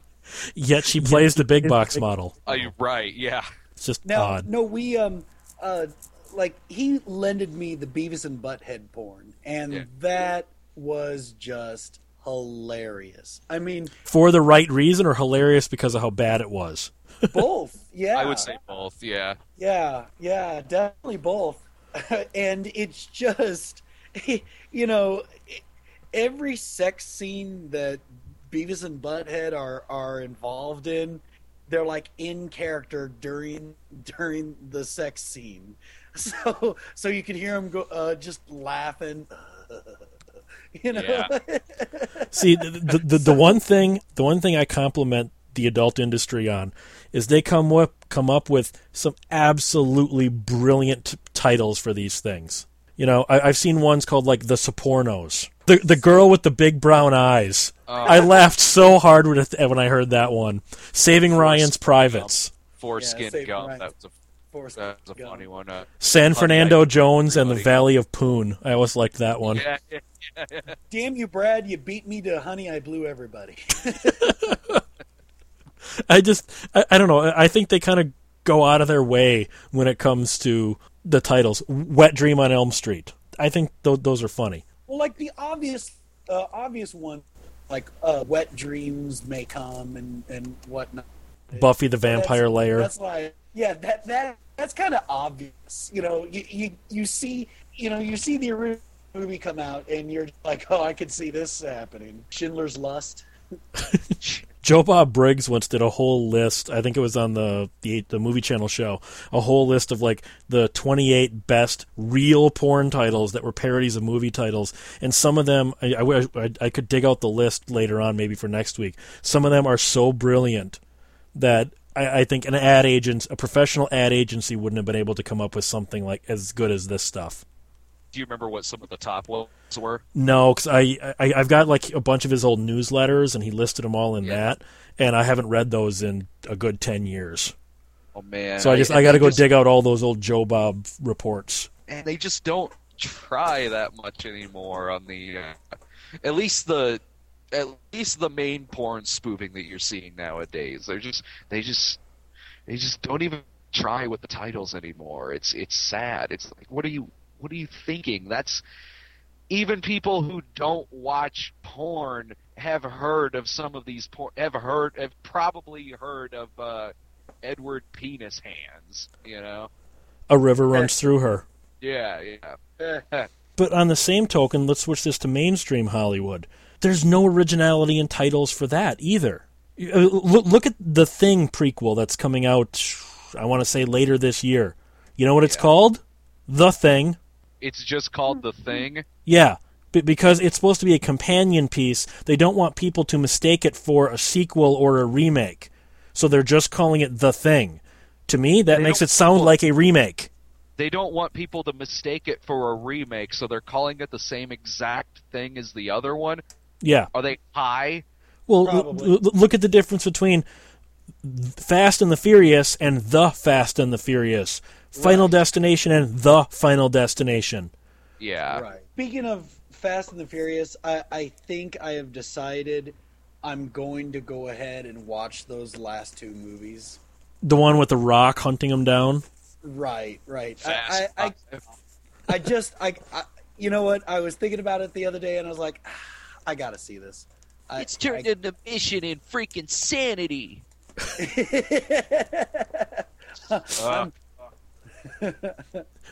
[SPEAKER 1] Yet she plays the big box model.
[SPEAKER 2] Oh, you're right. Yeah.
[SPEAKER 1] It's just
[SPEAKER 3] Now,
[SPEAKER 1] odd.
[SPEAKER 3] no, we um, uh, like he lended me the Beavis and Butthead porn, and
[SPEAKER 2] Yeah.
[SPEAKER 3] that was just hilarious. I mean,
[SPEAKER 1] For the right reason, or hilarious because of how bad it was.
[SPEAKER 3] both. Yeah,
[SPEAKER 2] I would say both. Yeah.
[SPEAKER 3] Yeah, yeah, definitely both. and it's just, you know, every sex scene that Beavis and Butthead are are involved in, they're like in character during during the sex scene. So so you can hear them go uh, just laughing. You know,
[SPEAKER 2] Yeah.
[SPEAKER 1] See, the, the, the, the one thing, the one thing I compliment the adult industry on is they come up come up with some absolutely brilliant t- titles for these things. You know, I, I've seen ones called like the Sopornos, The the girl with the big brown eyes.
[SPEAKER 2] Oh.
[SPEAKER 1] I laughed so hard when, it, when I heard that one. Saving Ryan's Privates.
[SPEAKER 2] Foreskin
[SPEAKER 3] Save
[SPEAKER 2] gum.
[SPEAKER 3] Ryan.
[SPEAKER 2] That was a that was a
[SPEAKER 3] Gump.
[SPEAKER 2] funny one. Uh,
[SPEAKER 1] San Fernando
[SPEAKER 2] I-
[SPEAKER 1] Jones and the. Valley of Poon. I always liked that one.
[SPEAKER 2] yeah, yeah, yeah.
[SPEAKER 3] Damn you, Brad! You beat me to Honey. I blew everybody.
[SPEAKER 1] I just, I, I don't know. I think they kind of go out of their way when it comes to the titles. Wet Dream on Elm Street. I think th- those are funny.
[SPEAKER 3] Well, like the obvious, uh, obvious one, like uh, "Wet Dreams May Come" and and whatnot.
[SPEAKER 1] Buffy the Vampire
[SPEAKER 3] that's,
[SPEAKER 1] Layer.
[SPEAKER 3] That's why, yeah, that that that's kind of obvious. You know, you, you you see, you know, you see the original movie come out, and you're like, oh, I could see this happening. Schindler's Lust.
[SPEAKER 1] Joe Bob Briggs once did a whole list. I think it was on the, the the movie channel show. A whole list of like the 28 best real porn titles that were parodies of movie titles, and some of them I, I, I, could dig out the list later on, maybe for next week. Some of them are so brilliant that I, I think an ad agent, a professional ad agency, wouldn't have been able to come up with something like as good as this stuff.
[SPEAKER 2] Do you remember what some of the top ones were?
[SPEAKER 1] No, because I, I I've got like a bunch of his old newsletters, and he listed them all in
[SPEAKER 2] Yeah.
[SPEAKER 1] that, and I haven't read those in a good ten years.
[SPEAKER 2] Oh man!
[SPEAKER 1] So I just I,
[SPEAKER 2] and
[SPEAKER 1] got to go
[SPEAKER 2] just-
[SPEAKER 1] dig out all those old Joe Bob reports.
[SPEAKER 2] and they just don't try that much anymore on the uh, at least the at least the main porn spoofing that you're seeing nowadays they're just they just they just don't even try with the titles anymore it's it's sad it's like what are you what are you thinking that's even people who don't watch porn have heard of some of these porn have heard have probably heard of uh Edward Penis Hands you know
[SPEAKER 1] A river runs through her.
[SPEAKER 2] yeah yeah
[SPEAKER 1] But on the same token, let's switch this to mainstream Hollywood. There's no originality in titles for that either. Uh, Look, look at the Thing prequel that's coming out. I want to say later this year. You know what it's
[SPEAKER 2] Yeah.
[SPEAKER 1] called? The Thing.
[SPEAKER 2] It's just called the mm-hmm. thing
[SPEAKER 1] Yeah, because it's supposed to be a companion piece. They don't want people to mistake it for a sequel or a remake. So they're just calling it The Thing. To me, that
[SPEAKER 2] They
[SPEAKER 1] makes it sound like a remake.
[SPEAKER 2] they don't want people to mistake it for a remake, so they're calling it the same exact thing as the other one.
[SPEAKER 1] Yeah.
[SPEAKER 2] Are they high?
[SPEAKER 1] Well, l- l- look at the difference between Fast and the Furious and The Fast and the Furious. Final
[SPEAKER 3] Right.
[SPEAKER 1] Destination and The Final Destination.
[SPEAKER 2] Yeah.
[SPEAKER 3] right. Speaking of Fast and the Furious, I, I think I have decided I'm going to go ahead and watch those last two movies.
[SPEAKER 1] The one with the rock hunting him down.
[SPEAKER 3] Right, right. I, I, I, I just, I, I, you know what? I was thinking about it the other day, and I was like, ah, I gotta see this. I,
[SPEAKER 4] It's turned
[SPEAKER 3] I-
[SPEAKER 4] into mission in freaking sanity.
[SPEAKER 2] Uh,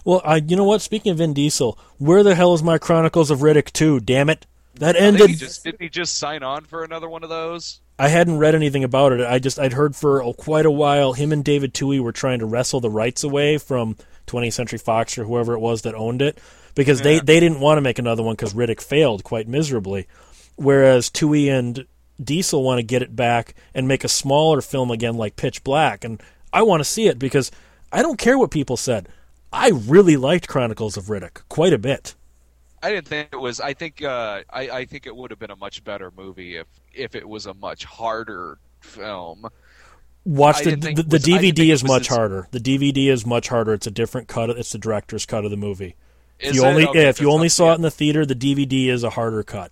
[SPEAKER 1] Well, I, you know what? Speaking of Vin Diesel, where the hell is my Chronicles of Riddick 2? Damn it. That ended.
[SPEAKER 2] he just didn't he just sign on for another one of those?
[SPEAKER 1] I hadn't read anything about it. I just I'd heard for a, quite a while him and David Twohy were trying to wrestle the rights away from 20th Century Fox or whoever it was that owned it because they
[SPEAKER 2] Yeah.
[SPEAKER 1] they didn't want to make another one because Riddick failed quite miserably, whereas Twohy and Diesel want to get it back and make a smaller film again like Pitch Black, and I want to see it because I don't care what people said. I really liked Chronicles of Riddick quite a bit.
[SPEAKER 2] I didn't think it was. I think uh, I, I think it would have been a much better movie if if it was a much harder film.
[SPEAKER 1] Watch the the, the
[SPEAKER 2] was-
[SPEAKER 1] DVD is much
[SPEAKER 2] as-
[SPEAKER 1] harder. The DVD is much harder. It's a different cut. It's the director's cut of the movie. If
[SPEAKER 2] Is
[SPEAKER 1] you
[SPEAKER 2] it?
[SPEAKER 1] only
[SPEAKER 2] Okay,
[SPEAKER 1] if you only saw it in the theater, the DVD is a harder cut.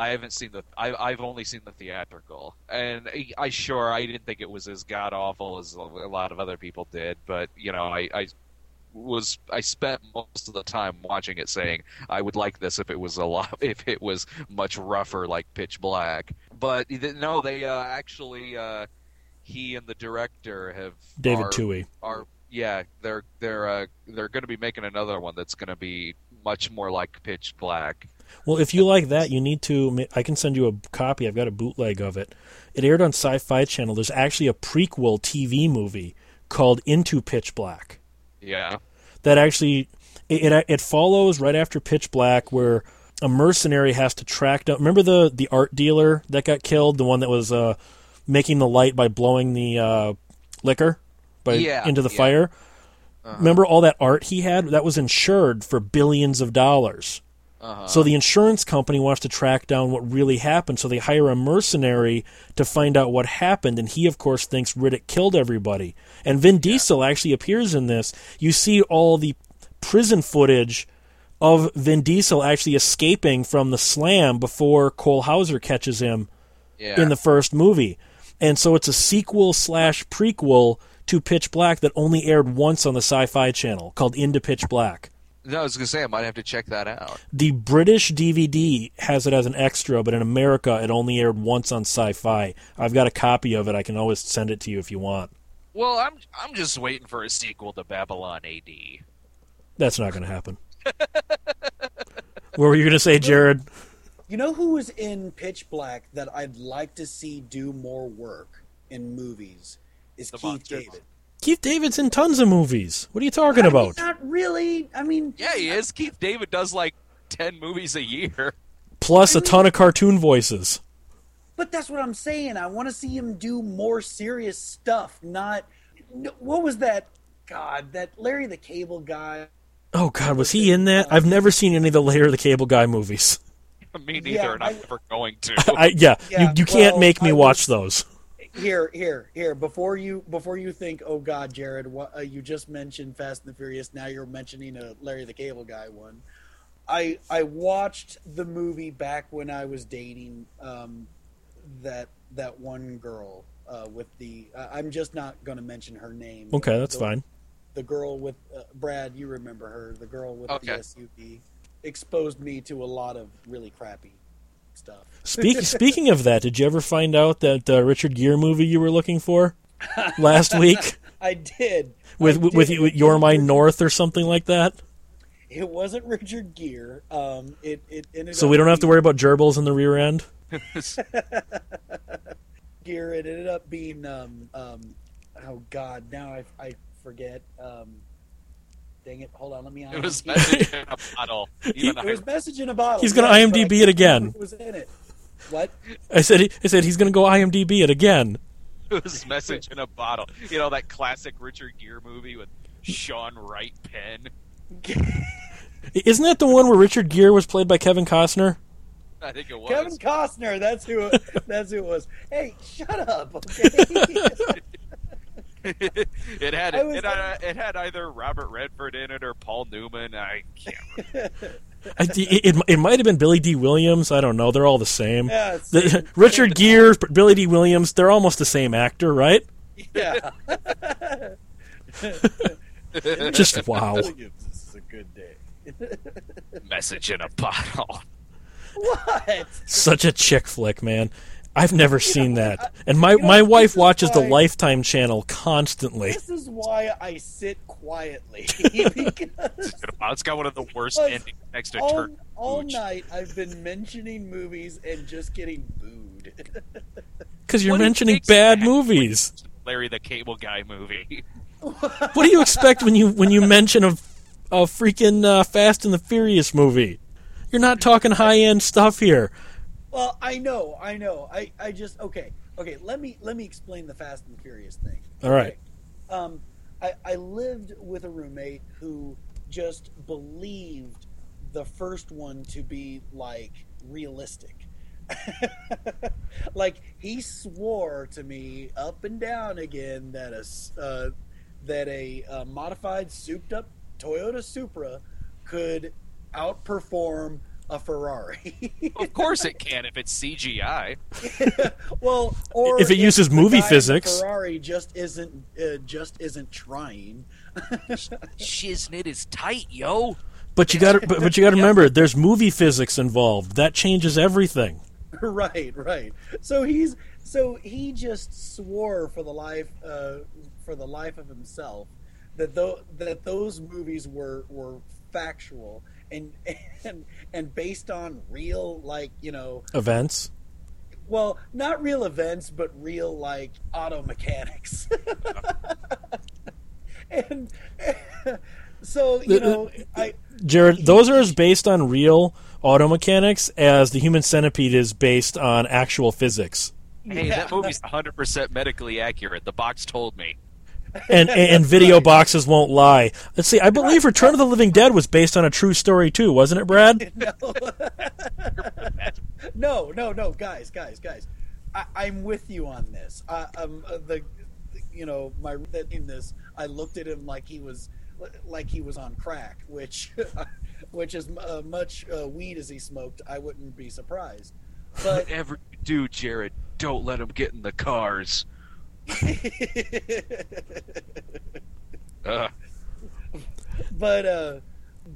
[SPEAKER 2] I haven't seen the. I, I've only seen the theatrical, and I, I sure I didn't think it was as god awful as a lot of other people did. But you know, I, I was I spent most of the time watching it, saying I would like this if it was a lot, if it was much rougher, like Pitch Black. But no, they uh, actually uh, he and the director have
[SPEAKER 1] David
[SPEAKER 2] are,
[SPEAKER 1] Twohy.
[SPEAKER 2] are yeah they're they're uh, they're going to be making another one that's going to be much more like Pitch Black.
[SPEAKER 1] Well, if you like that, you need to. I can send you a copy. I've got a bootleg of it. It aired on Sci-Fi Channel. There's actually a prequel TV movie called Into Pitch Black.
[SPEAKER 2] Yeah.
[SPEAKER 1] that actually it, it it follows right after Pitch Black, where a mercenary has to track down. Remember the the art dealer that got killed, the one that was uh, making the light by blowing the uh, liquor by
[SPEAKER 2] Yeah,
[SPEAKER 1] into the
[SPEAKER 2] yeah.
[SPEAKER 1] fire.
[SPEAKER 2] Uh-huh.
[SPEAKER 1] Remember all that art he had that was insured for billions of dollars.
[SPEAKER 2] Uh-huh.
[SPEAKER 1] So the insurance company wants to track down what really happened. So they hire a mercenary to find out what happened, and he, of course, thinks Riddick killed everybody. And Vin Diesel actually appears in this. You see all the prison footage of Vin Diesel actually escaping from the slam before Cole Hauser catches him
[SPEAKER 2] yeah.
[SPEAKER 1] in the first movie. And so it's a sequel slash prequel to Pitch Black that only aired once on the Sci Fi channel called Into Pitch Black.
[SPEAKER 2] No, I was gonna say I might have to check that out.
[SPEAKER 1] The British DVD has it as an extra, but in America it only aired once on Sci Fi. I've got a copy of it. I can always send it to you if you want.
[SPEAKER 2] Well, I'm I'm just waiting for a sequel to Babylon AD.
[SPEAKER 1] That's not going to happen. what were you going to say, Jared?
[SPEAKER 3] You know who was in Pitch Black that I'd like to see do more work in movies is
[SPEAKER 2] The
[SPEAKER 3] Keith
[SPEAKER 2] Monster.
[SPEAKER 3] David.
[SPEAKER 1] Keith David's in tons of movies. What are you talking
[SPEAKER 3] I mean,
[SPEAKER 1] about?
[SPEAKER 3] Not really. I mean,
[SPEAKER 2] Yeah, he is. Keith David does like ten movies a year.
[SPEAKER 1] Plus a ton of cartoon voices.
[SPEAKER 3] But that's what I'm saying. I want to see him do more serious stuff. Not what was that? God, that Larry the Cable Guy.
[SPEAKER 1] Oh God, was he in that? Uh, I've never seen any of the Larry the Cable Guy movies.
[SPEAKER 2] Me neither,
[SPEAKER 3] Yeah,
[SPEAKER 2] and I'm
[SPEAKER 3] I-
[SPEAKER 2] never going to.
[SPEAKER 1] I yeah,
[SPEAKER 3] Yeah,
[SPEAKER 1] you you can't make me
[SPEAKER 3] I
[SPEAKER 1] watch
[SPEAKER 3] was-
[SPEAKER 1] those.
[SPEAKER 3] Here, here, here. Before you, before you think, oh God, Jared, what, uh, you just mentioned Fast and the Furious. Now you're mentioning a Larry the Cable Guy one. I I watched the movie back when I was dating um, that that one girl uh, with the. Uh, I'm just not going to mention her name.
[SPEAKER 1] Okay, that's
[SPEAKER 3] The-
[SPEAKER 1] fine.
[SPEAKER 3] The girl with uh, Brad, you remember her? The girl with
[SPEAKER 2] Okay.
[SPEAKER 3] the SUV exposed me to a lot of really crappy stuff.
[SPEAKER 1] Speak, speaking of that, did you ever find out that uh, Richard Gere movie you were looking for last week
[SPEAKER 3] I did
[SPEAKER 1] with
[SPEAKER 3] I
[SPEAKER 1] with, with
[SPEAKER 3] did.
[SPEAKER 1] with You're My North or something like that?
[SPEAKER 3] It wasn't Richard Gere. Um, it it ended
[SPEAKER 1] So
[SPEAKER 3] up
[SPEAKER 1] we don't have to worry about gerbils in the rear end.
[SPEAKER 3] Gere. It ended up being um um oh god now I I forget um dang it hold on let me
[SPEAKER 2] it was message in a bottle. Even
[SPEAKER 3] it was message in a bottle.
[SPEAKER 1] He's gonna
[SPEAKER 3] yes,
[SPEAKER 1] IMDb it again.
[SPEAKER 3] remember was in it? What?
[SPEAKER 1] I said he, I said he's going to go IMDb it again.
[SPEAKER 2] it was message in a bottle. You know that classic Richard Gere movie with Sean Wright pen.
[SPEAKER 1] Isn't that the one where Richard Gere was played by Kevin Costner?
[SPEAKER 2] I think it was.
[SPEAKER 3] Kevin Costner. That's who. That's who it was. Hey, shut up. Okay.
[SPEAKER 2] it had
[SPEAKER 3] I was-
[SPEAKER 2] it, had it had either Robert Redford in it or Paul Newman. I can't.
[SPEAKER 1] I, it, it, it might have been Billy Dee Williams. I don't know. They're all the same.
[SPEAKER 3] yeah,
[SPEAKER 1] The, Richard Gere, Billy Dee Williams, they're almost the same actor, right?
[SPEAKER 3] yeah.
[SPEAKER 1] Just wow.
[SPEAKER 3] This is a good day.
[SPEAKER 2] Message in a bottle.
[SPEAKER 3] What?
[SPEAKER 1] Such a chick flick, man. I've never seen that. And my,
[SPEAKER 3] you know,
[SPEAKER 1] my wife
[SPEAKER 3] this is
[SPEAKER 1] watches the Lifetime channel constantly.
[SPEAKER 3] This is why I sit quietly because
[SPEAKER 2] It's got one of the worst
[SPEAKER 3] Like,
[SPEAKER 2] endings next to
[SPEAKER 3] all,
[SPEAKER 2] Turn.
[SPEAKER 3] all
[SPEAKER 2] Pooch.
[SPEAKER 3] night I've been mentioning movies and just getting booed.
[SPEAKER 1] Because you're
[SPEAKER 2] What
[SPEAKER 1] mentioning bad movies.
[SPEAKER 2] Larry the Cable Guy movie.
[SPEAKER 1] What do you expect when you when you mention a, a freaking uh, Fast and the Furious movie? You're not talking high end stuff here.
[SPEAKER 3] Well, I know, I know. I, I just okay, okay. Let me let me explain the Fast and the Furious thing.
[SPEAKER 1] All right.
[SPEAKER 3] Um, I, I lived with a roommate who just believed the first one to be like realistic. like he swore to me up and down again that a uh, that a uh, modified souped up Toyota Supra could outperform a Ferrari.
[SPEAKER 2] Of course it can if it's CGI.
[SPEAKER 3] well, or
[SPEAKER 1] If it uses
[SPEAKER 3] the
[SPEAKER 1] movie
[SPEAKER 3] guy in the
[SPEAKER 1] physics.
[SPEAKER 3] Ferrari just isn't uh, just isn't trying.
[SPEAKER 2] Shiznit is tight, yo.
[SPEAKER 1] But you got to but, but you got to remember there's movie physics involved. That changes everything.
[SPEAKER 3] right, right. So he's so he just swore for the life uh, for the life of himself that tho- that those movies were were factual and and and based on real like you know
[SPEAKER 1] Events.
[SPEAKER 3] well not real events but real like auto mechanics and so you know I
[SPEAKER 1] Jared, those are as based on real auto mechanics as the human centipede is based on actual physics.
[SPEAKER 2] Hey,
[SPEAKER 3] yeah.
[SPEAKER 2] that movie's 100% medically accurate. The box told me.
[SPEAKER 1] And, and, and video boxes won't lie. Let's see. I believe Return of the Living Dead was based on a true story too, wasn't it, Brad?
[SPEAKER 3] no, no, no, guys, guys, guys. I, I'm with you on this. I, um, uh, the, you know, my in this, I looked at him like he was, like he was on crack, which, which is uh, much uh, weed as he smoked. I wouldn't be surprised. But
[SPEAKER 2] Whatever you do, Jared, don't let him get in the cars. Ugh.
[SPEAKER 3] but uh,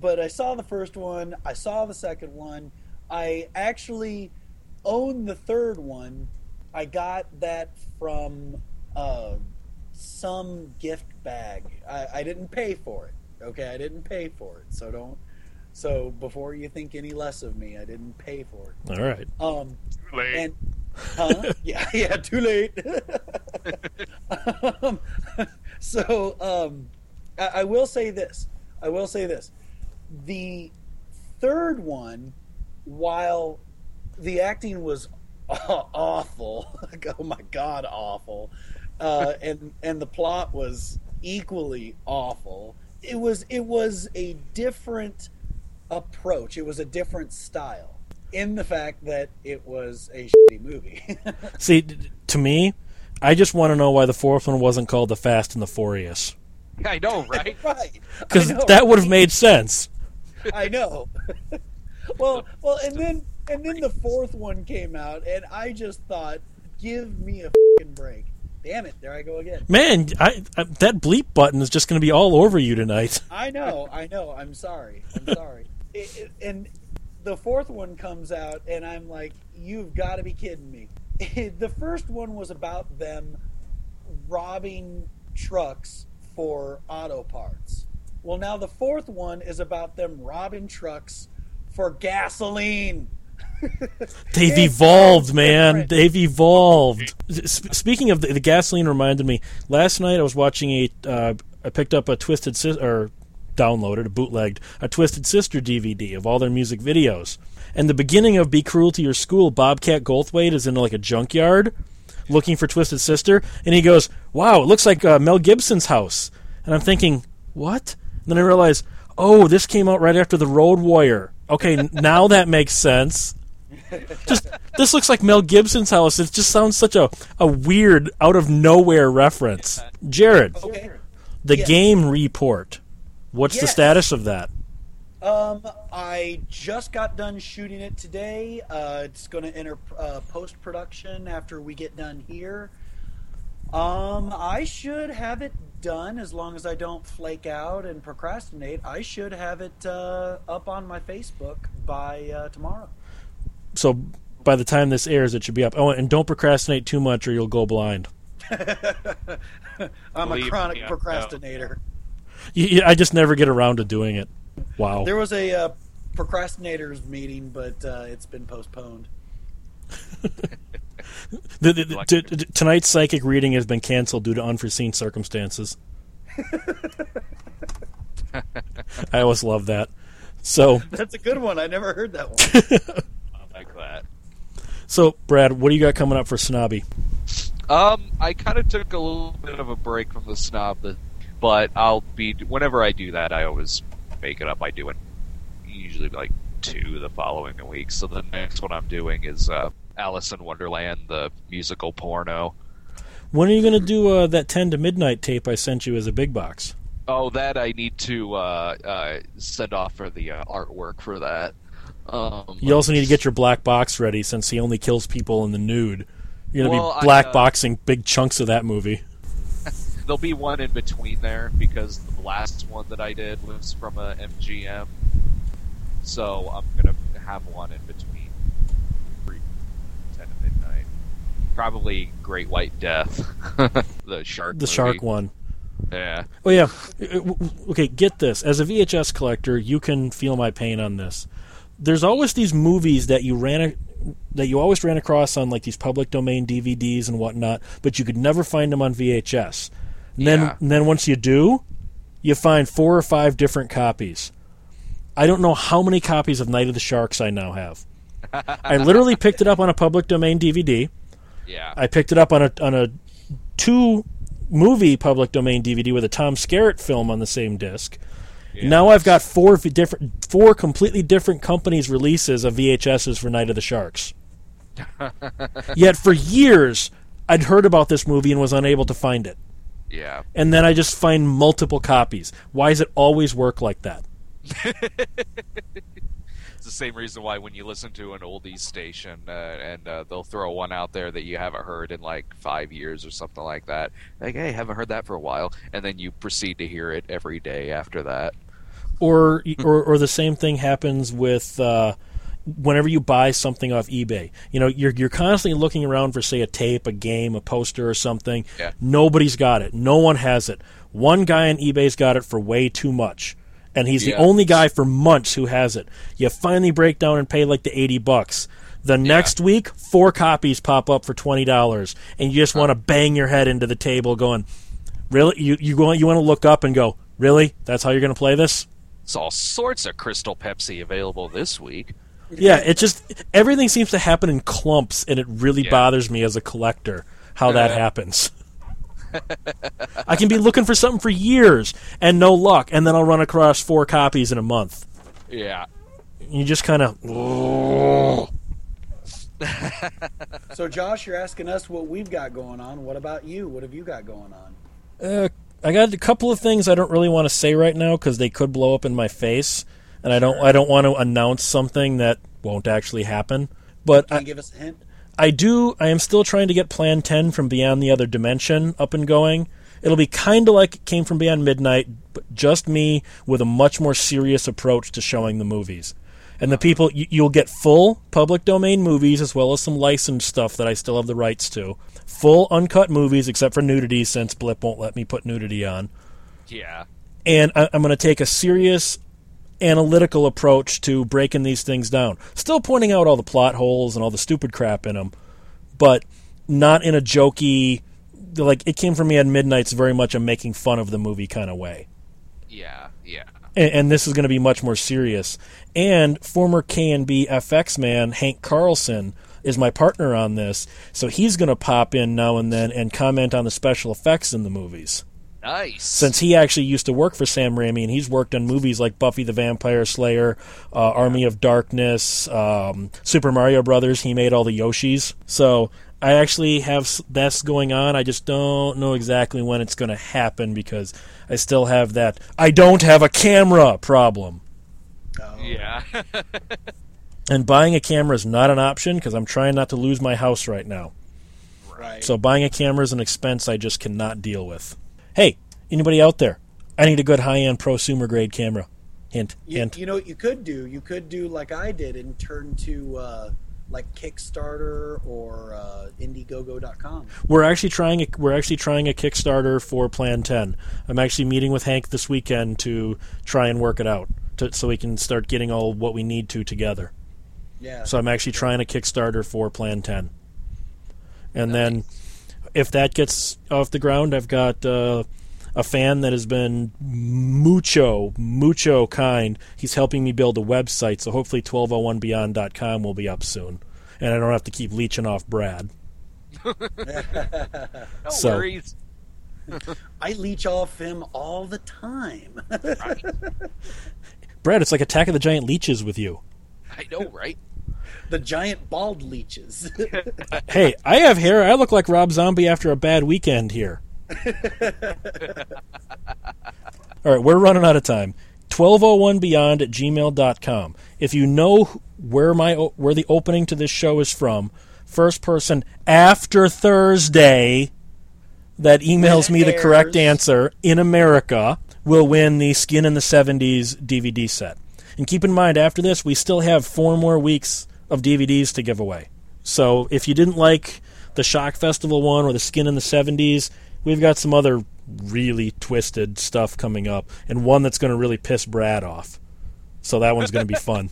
[SPEAKER 3] but I saw the first one. I saw the second one. I actually own the third one. I got that from uh, some gift bag. I, I didn't pay for it. Okay, I didn't pay for it. So don't. So before you think any less of me, I didn't pay for it.
[SPEAKER 1] All right.
[SPEAKER 3] Um,
[SPEAKER 2] Late.
[SPEAKER 3] and huh? yeah, yeah, too late. um, so um, I, I will say this. I will say this. The third one, while the acting was aw- awful, oh my god, awful, uh, and and the plot was equally awful. It was it was a different approach. It was a different style in the fact that it was a shitty movie.
[SPEAKER 1] See, d- d- to me, I just want to know why the fourth one wasn't called The Fast and the Furious.
[SPEAKER 2] I know, right?
[SPEAKER 3] right.
[SPEAKER 1] Because
[SPEAKER 3] I know.
[SPEAKER 1] that would have made sense.
[SPEAKER 3] I know. well, well, and then and then the fourth one came out, and I just thought, give me a fucking break. Damn it! There I go again.
[SPEAKER 1] Man, I, I, that bleep button is just going to be all over you tonight.
[SPEAKER 3] I know, I know. I'm sorry. I'm sorry. It, it- and the fourth one comes out, and I'm like, you've got to be kidding me. the first one was about them robbing trucks for auto parts. Well, now the fourth one is about them robbing trucks for gasoline.
[SPEAKER 1] They've evolved, man.
[SPEAKER 3] different.
[SPEAKER 1] They've evolved. Speaking of the, the gasoline, reminded me. Last night I was watching a. Uh, I picked up a Twisted or downloaded a bootlegged a Twisted Sister DVD of all their music videos. And the beginning of "Be Cruel to Your School," Bobcat Goldthwait is in like a junkyard looking for Twisted Sister, and he goes, "Wow, it looks like uh, Mel Gibson's house." And I'm thinking, "What?" And then I realize, "Oh, this came out right after the Road Warrior." Okay, now that makes sense just this looks like Mel Gibson's house. It just sounds such a, a weird out of nowhere reference. Jared,
[SPEAKER 3] Okay.
[SPEAKER 1] the game report. What's the status of that?
[SPEAKER 3] Um, I just got done shooting it today. Uh, it's going to enter uh, post production after we get done here. Um, I should have it done as long as I don't flake out and procrastinate. I should have it uh, up on my Facebook by uh, tomorrow.
[SPEAKER 1] So by the time this airs, it should be up. Oh, and don't procrastinate too much, or you'll go blind.
[SPEAKER 3] I'm
[SPEAKER 2] Believe
[SPEAKER 3] a chronic
[SPEAKER 2] me, I know.
[SPEAKER 3] procrastinator.
[SPEAKER 1] You, you- I just never get around to doing it. Wow.
[SPEAKER 3] There was a uh, procrastinators meeting, but uh, it's been postponed.
[SPEAKER 1] The- the- the- t- t- tonight's psychic reading has been canceled due to unforeseen circumstances. I always love that. So,
[SPEAKER 3] That's a good one. I never heard that one.
[SPEAKER 2] I like that.
[SPEAKER 1] so Brad, what do you got coming up for Snobby?
[SPEAKER 2] Um, I kind of took a little bit of a break from the snob, the- but I'll be whenever I do that, I always make it up by doing usually like two the following week. So the next one I'm doing is uh, Alice in Wonderland, the musical porno.
[SPEAKER 1] When are you going to do uh, that 10 to midnight tape I sent you as a big box?
[SPEAKER 2] Oh, that I need to uh, uh, send off for the uh, artwork for that. Um,
[SPEAKER 1] You also need to get your black box ready since he only kills people in the nude. You're going to
[SPEAKER 2] Well,
[SPEAKER 1] be black
[SPEAKER 2] uh,
[SPEAKER 1] boxing big chunks of that movie.
[SPEAKER 2] There'll be one in between there because the last one that I did was from a MGM. So I'm gonna have one in between three, ten to midnight. Probably Great White Death, the shark.
[SPEAKER 1] The
[SPEAKER 2] movie.
[SPEAKER 1] shark one.
[SPEAKER 2] Yeah.
[SPEAKER 1] Oh, yeah. Okay, get this. As a VHS collector, you can feel my pain on this. There's always these movies that you ran a- that you always ran across on like these public domain DVDs and whatnot, but you could never find them on VHS. And then,
[SPEAKER 2] Yeah.
[SPEAKER 1] and then once you do, you find four or five different copies. I don't know how many copies of Night of the Sharks I now have. I literally picked it up on a public domain DVD.
[SPEAKER 2] Yeah.
[SPEAKER 1] I picked it up on a on a two movie public domain DVD with a Tom Skerritt film on the same disc. Now I've got four different, four completely different companies' releases of VHSs for Night of the Sharks. Yet for years, I'd heard about this movie and was unable to find it.
[SPEAKER 2] Yeah.
[SPEAKER 1] And then I just find multiple copies. Why does it always work like that?
[SPEAKER 2] It's the same reason why when you listen to an oldies station uh, and uh, they'll throw one out there that you haven't heard in like five years or something like that, like hey, haven't heard that for a while, and then you proceed to hear it every day after that.
[SPEAKER 1] or or, or the same thing happens with uh, whenever you buy something off eBay. You know, you're you're constantly looking around for say a tape, a game, a poster, or something.
[SPEAKER 2] Yeah.
[SPEAKER 1] Nobody's got it. No one has it. One guy on eBay's got it for way too much. And he's
[SPEAKER 2] Yeah.
[SPEAKER 1] the only guy for months who has it. You finally break down and pay like the eighty bucks. The next week, four copies pop up for twenty dollars, and you just want to bang your head into the table, going, "Really? You you want you want to look up and go, really? That's how you're going to play this?"
[SPEAKER 2] It's all sorts of Crystal Pepsi available this week.
[SPEAKER 1] Yeah, it just everything seems to happen in clumps, and it really
[SPEAKER 2] Yeah.
[SPEAKER 1] bothers me as a collector how that happens. I can be looking for something for years and no luck, and then I'll run across four copies in a month.
[SPEAKER 2] Yeah.
[SPEAKER 1] You just kind of
[SPEAKER 3] So, Josh, you're asking us what we've got going on. What about you? What have you got going on?
[SPEAKER 1] uh, I got a couple of things I don't really want to say right now because they could blow up in my face, and I don't I don't want to announce something that won't actually happen. But
[SPEAKER 3] Can
[SPEAKER 1] I,
[SPEAKER 3] you give us a hint?
[SPEAKER 1] I do. I am still trying to get Plan 10 from Beyond the Other Dimension up and going. It'll be kind of like it came from Beyond Midnight, but just me with a much more serious approach to showing the movies. And the people, you, you'll get full public domain movies as well as some licensed stuff that I still have the rights to. Full uncut movies, except for nudity, since Blip won't let me put nudity on.
[SPEAKER 2] Yeah.
[SPEAKER 1] And I'm going to take a serious analytical approach to breaking these things down. Still pointing out all the plot holes and all the stupid crap in them, but not in a jokey, like it came from me at Midnight's very much a making fun of the movie kind of way.
[SPEAKER 2] Yeah. Yeah.
[SPEAKER 1] And, and this is going to be much more serious. And former K and B FX man Hank Carlson is my partner on this, so he's going to pop in now and then and comment on the special effects in the movies
[SPEAKER 2] Nice.
[SPEAKER 1] since he actually used to work for Sam Raimi and he's worked on movies like Buffy the Vampire Slayer, uh, Army of Darkness, um, Super Mario Brothers. He made all the Yoshis. So I actually have that's going on. I just don't know exactly when it's going to happen because I still have that I don't have a camera problem.
[SPEAKER 3] Oh,
[SPEAKER 2] yeah.
[SPEAKER 1] And buying a camera is not an option because I'm trying not to lose my house right now.
[SPEAKER 3] right.
[SPEAKER 1] So buying a camera is an expense I just cannot deal with. Hey, anybody out there? I need a good high-end prosumer grade camera. Hint,
[SPEAKER 3] you,
[SPEAKER 1] hint.
[SPEAKER 3] you know what you could do? You could do like I did and turn to uh, like Kickstarter or uh, Indiegogo.com.
[SPEAKER 1] We're actually trying a, we're actually trying a Kickstarter for Plan 10. I'm actually meeting with Hank this weekend to try and work it out to, so we can start getting all what we need to together.
[SPEAKER 3] Yeah.
[SPEAKER 1] So I'm actually trying a Kickstarter for Plan 10. And then if that gets off the ground, I've got uh, a fan that has been mucho, mucho kind. He's helping me build a website, so hopefully 1201beyond.com will be up soon. And I don't have to keep leeching off Brad.
[SPEAKER 2] No
[SPEAKER 1] So-
[SPEAKER 2] worries.
[SPEAKER 3] I leech off him all the time.
[SPEAKER 1] Brad, it's like Attack of the Giant Leeches with you.
[SPEAKER 2] I know, right?
[SPEAKER 3] The giant bald leeches.
[SPEAKER 1] Hey, I have hair. I look like Rob Zombie after a bad weekend here. All right, we're running out of time. 1201beyond at gmail.com. If you know where my where the opening to this show is from, first person after Thursday that emails me the correct answer in America will win the Skin in the 70s DVD set. And keep in mind, after this, we still have four more weeks of DVDs to give away. So if you didn't like the Shock Festival one or the Skin in the 70s, we've got some other really twisted stuff coming up, and one that's going to really piss Brad off. So that one's going to be fun.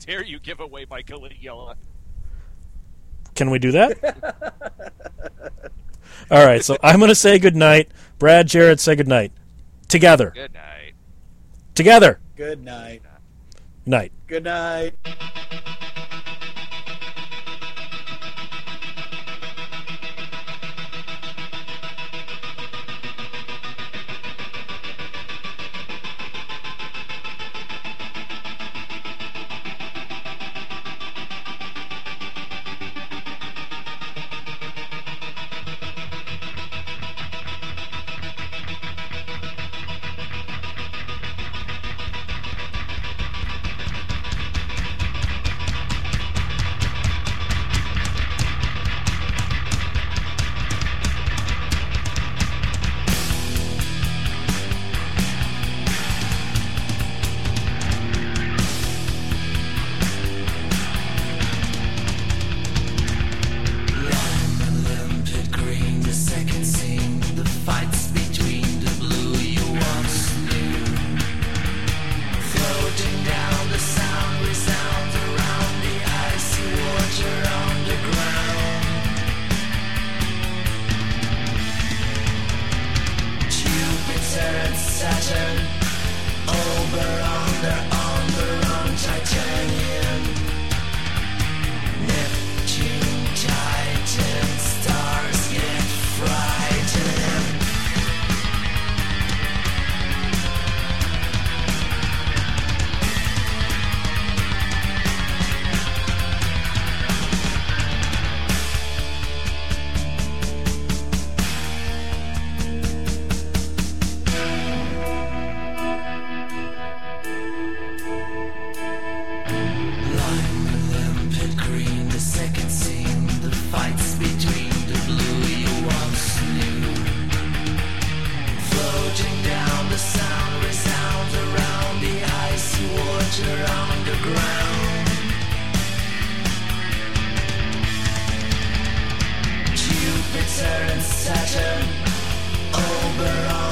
[SPEAKER 2] Dare you give away my Caligula?
[SPEAKER 1] Can we do that? All right, so I'm going to say goodnight. Brad, Jared, say goodnight. Together.
[SPEAKER 2] Good night.
[SPEAKER 1] Together.
[SPEAKER 3] Good night.
[SPEAKER 1] Night.
[SPEAKER 3] Good night.
[SPEAKER 5] Jupiter Saturn, Oberon.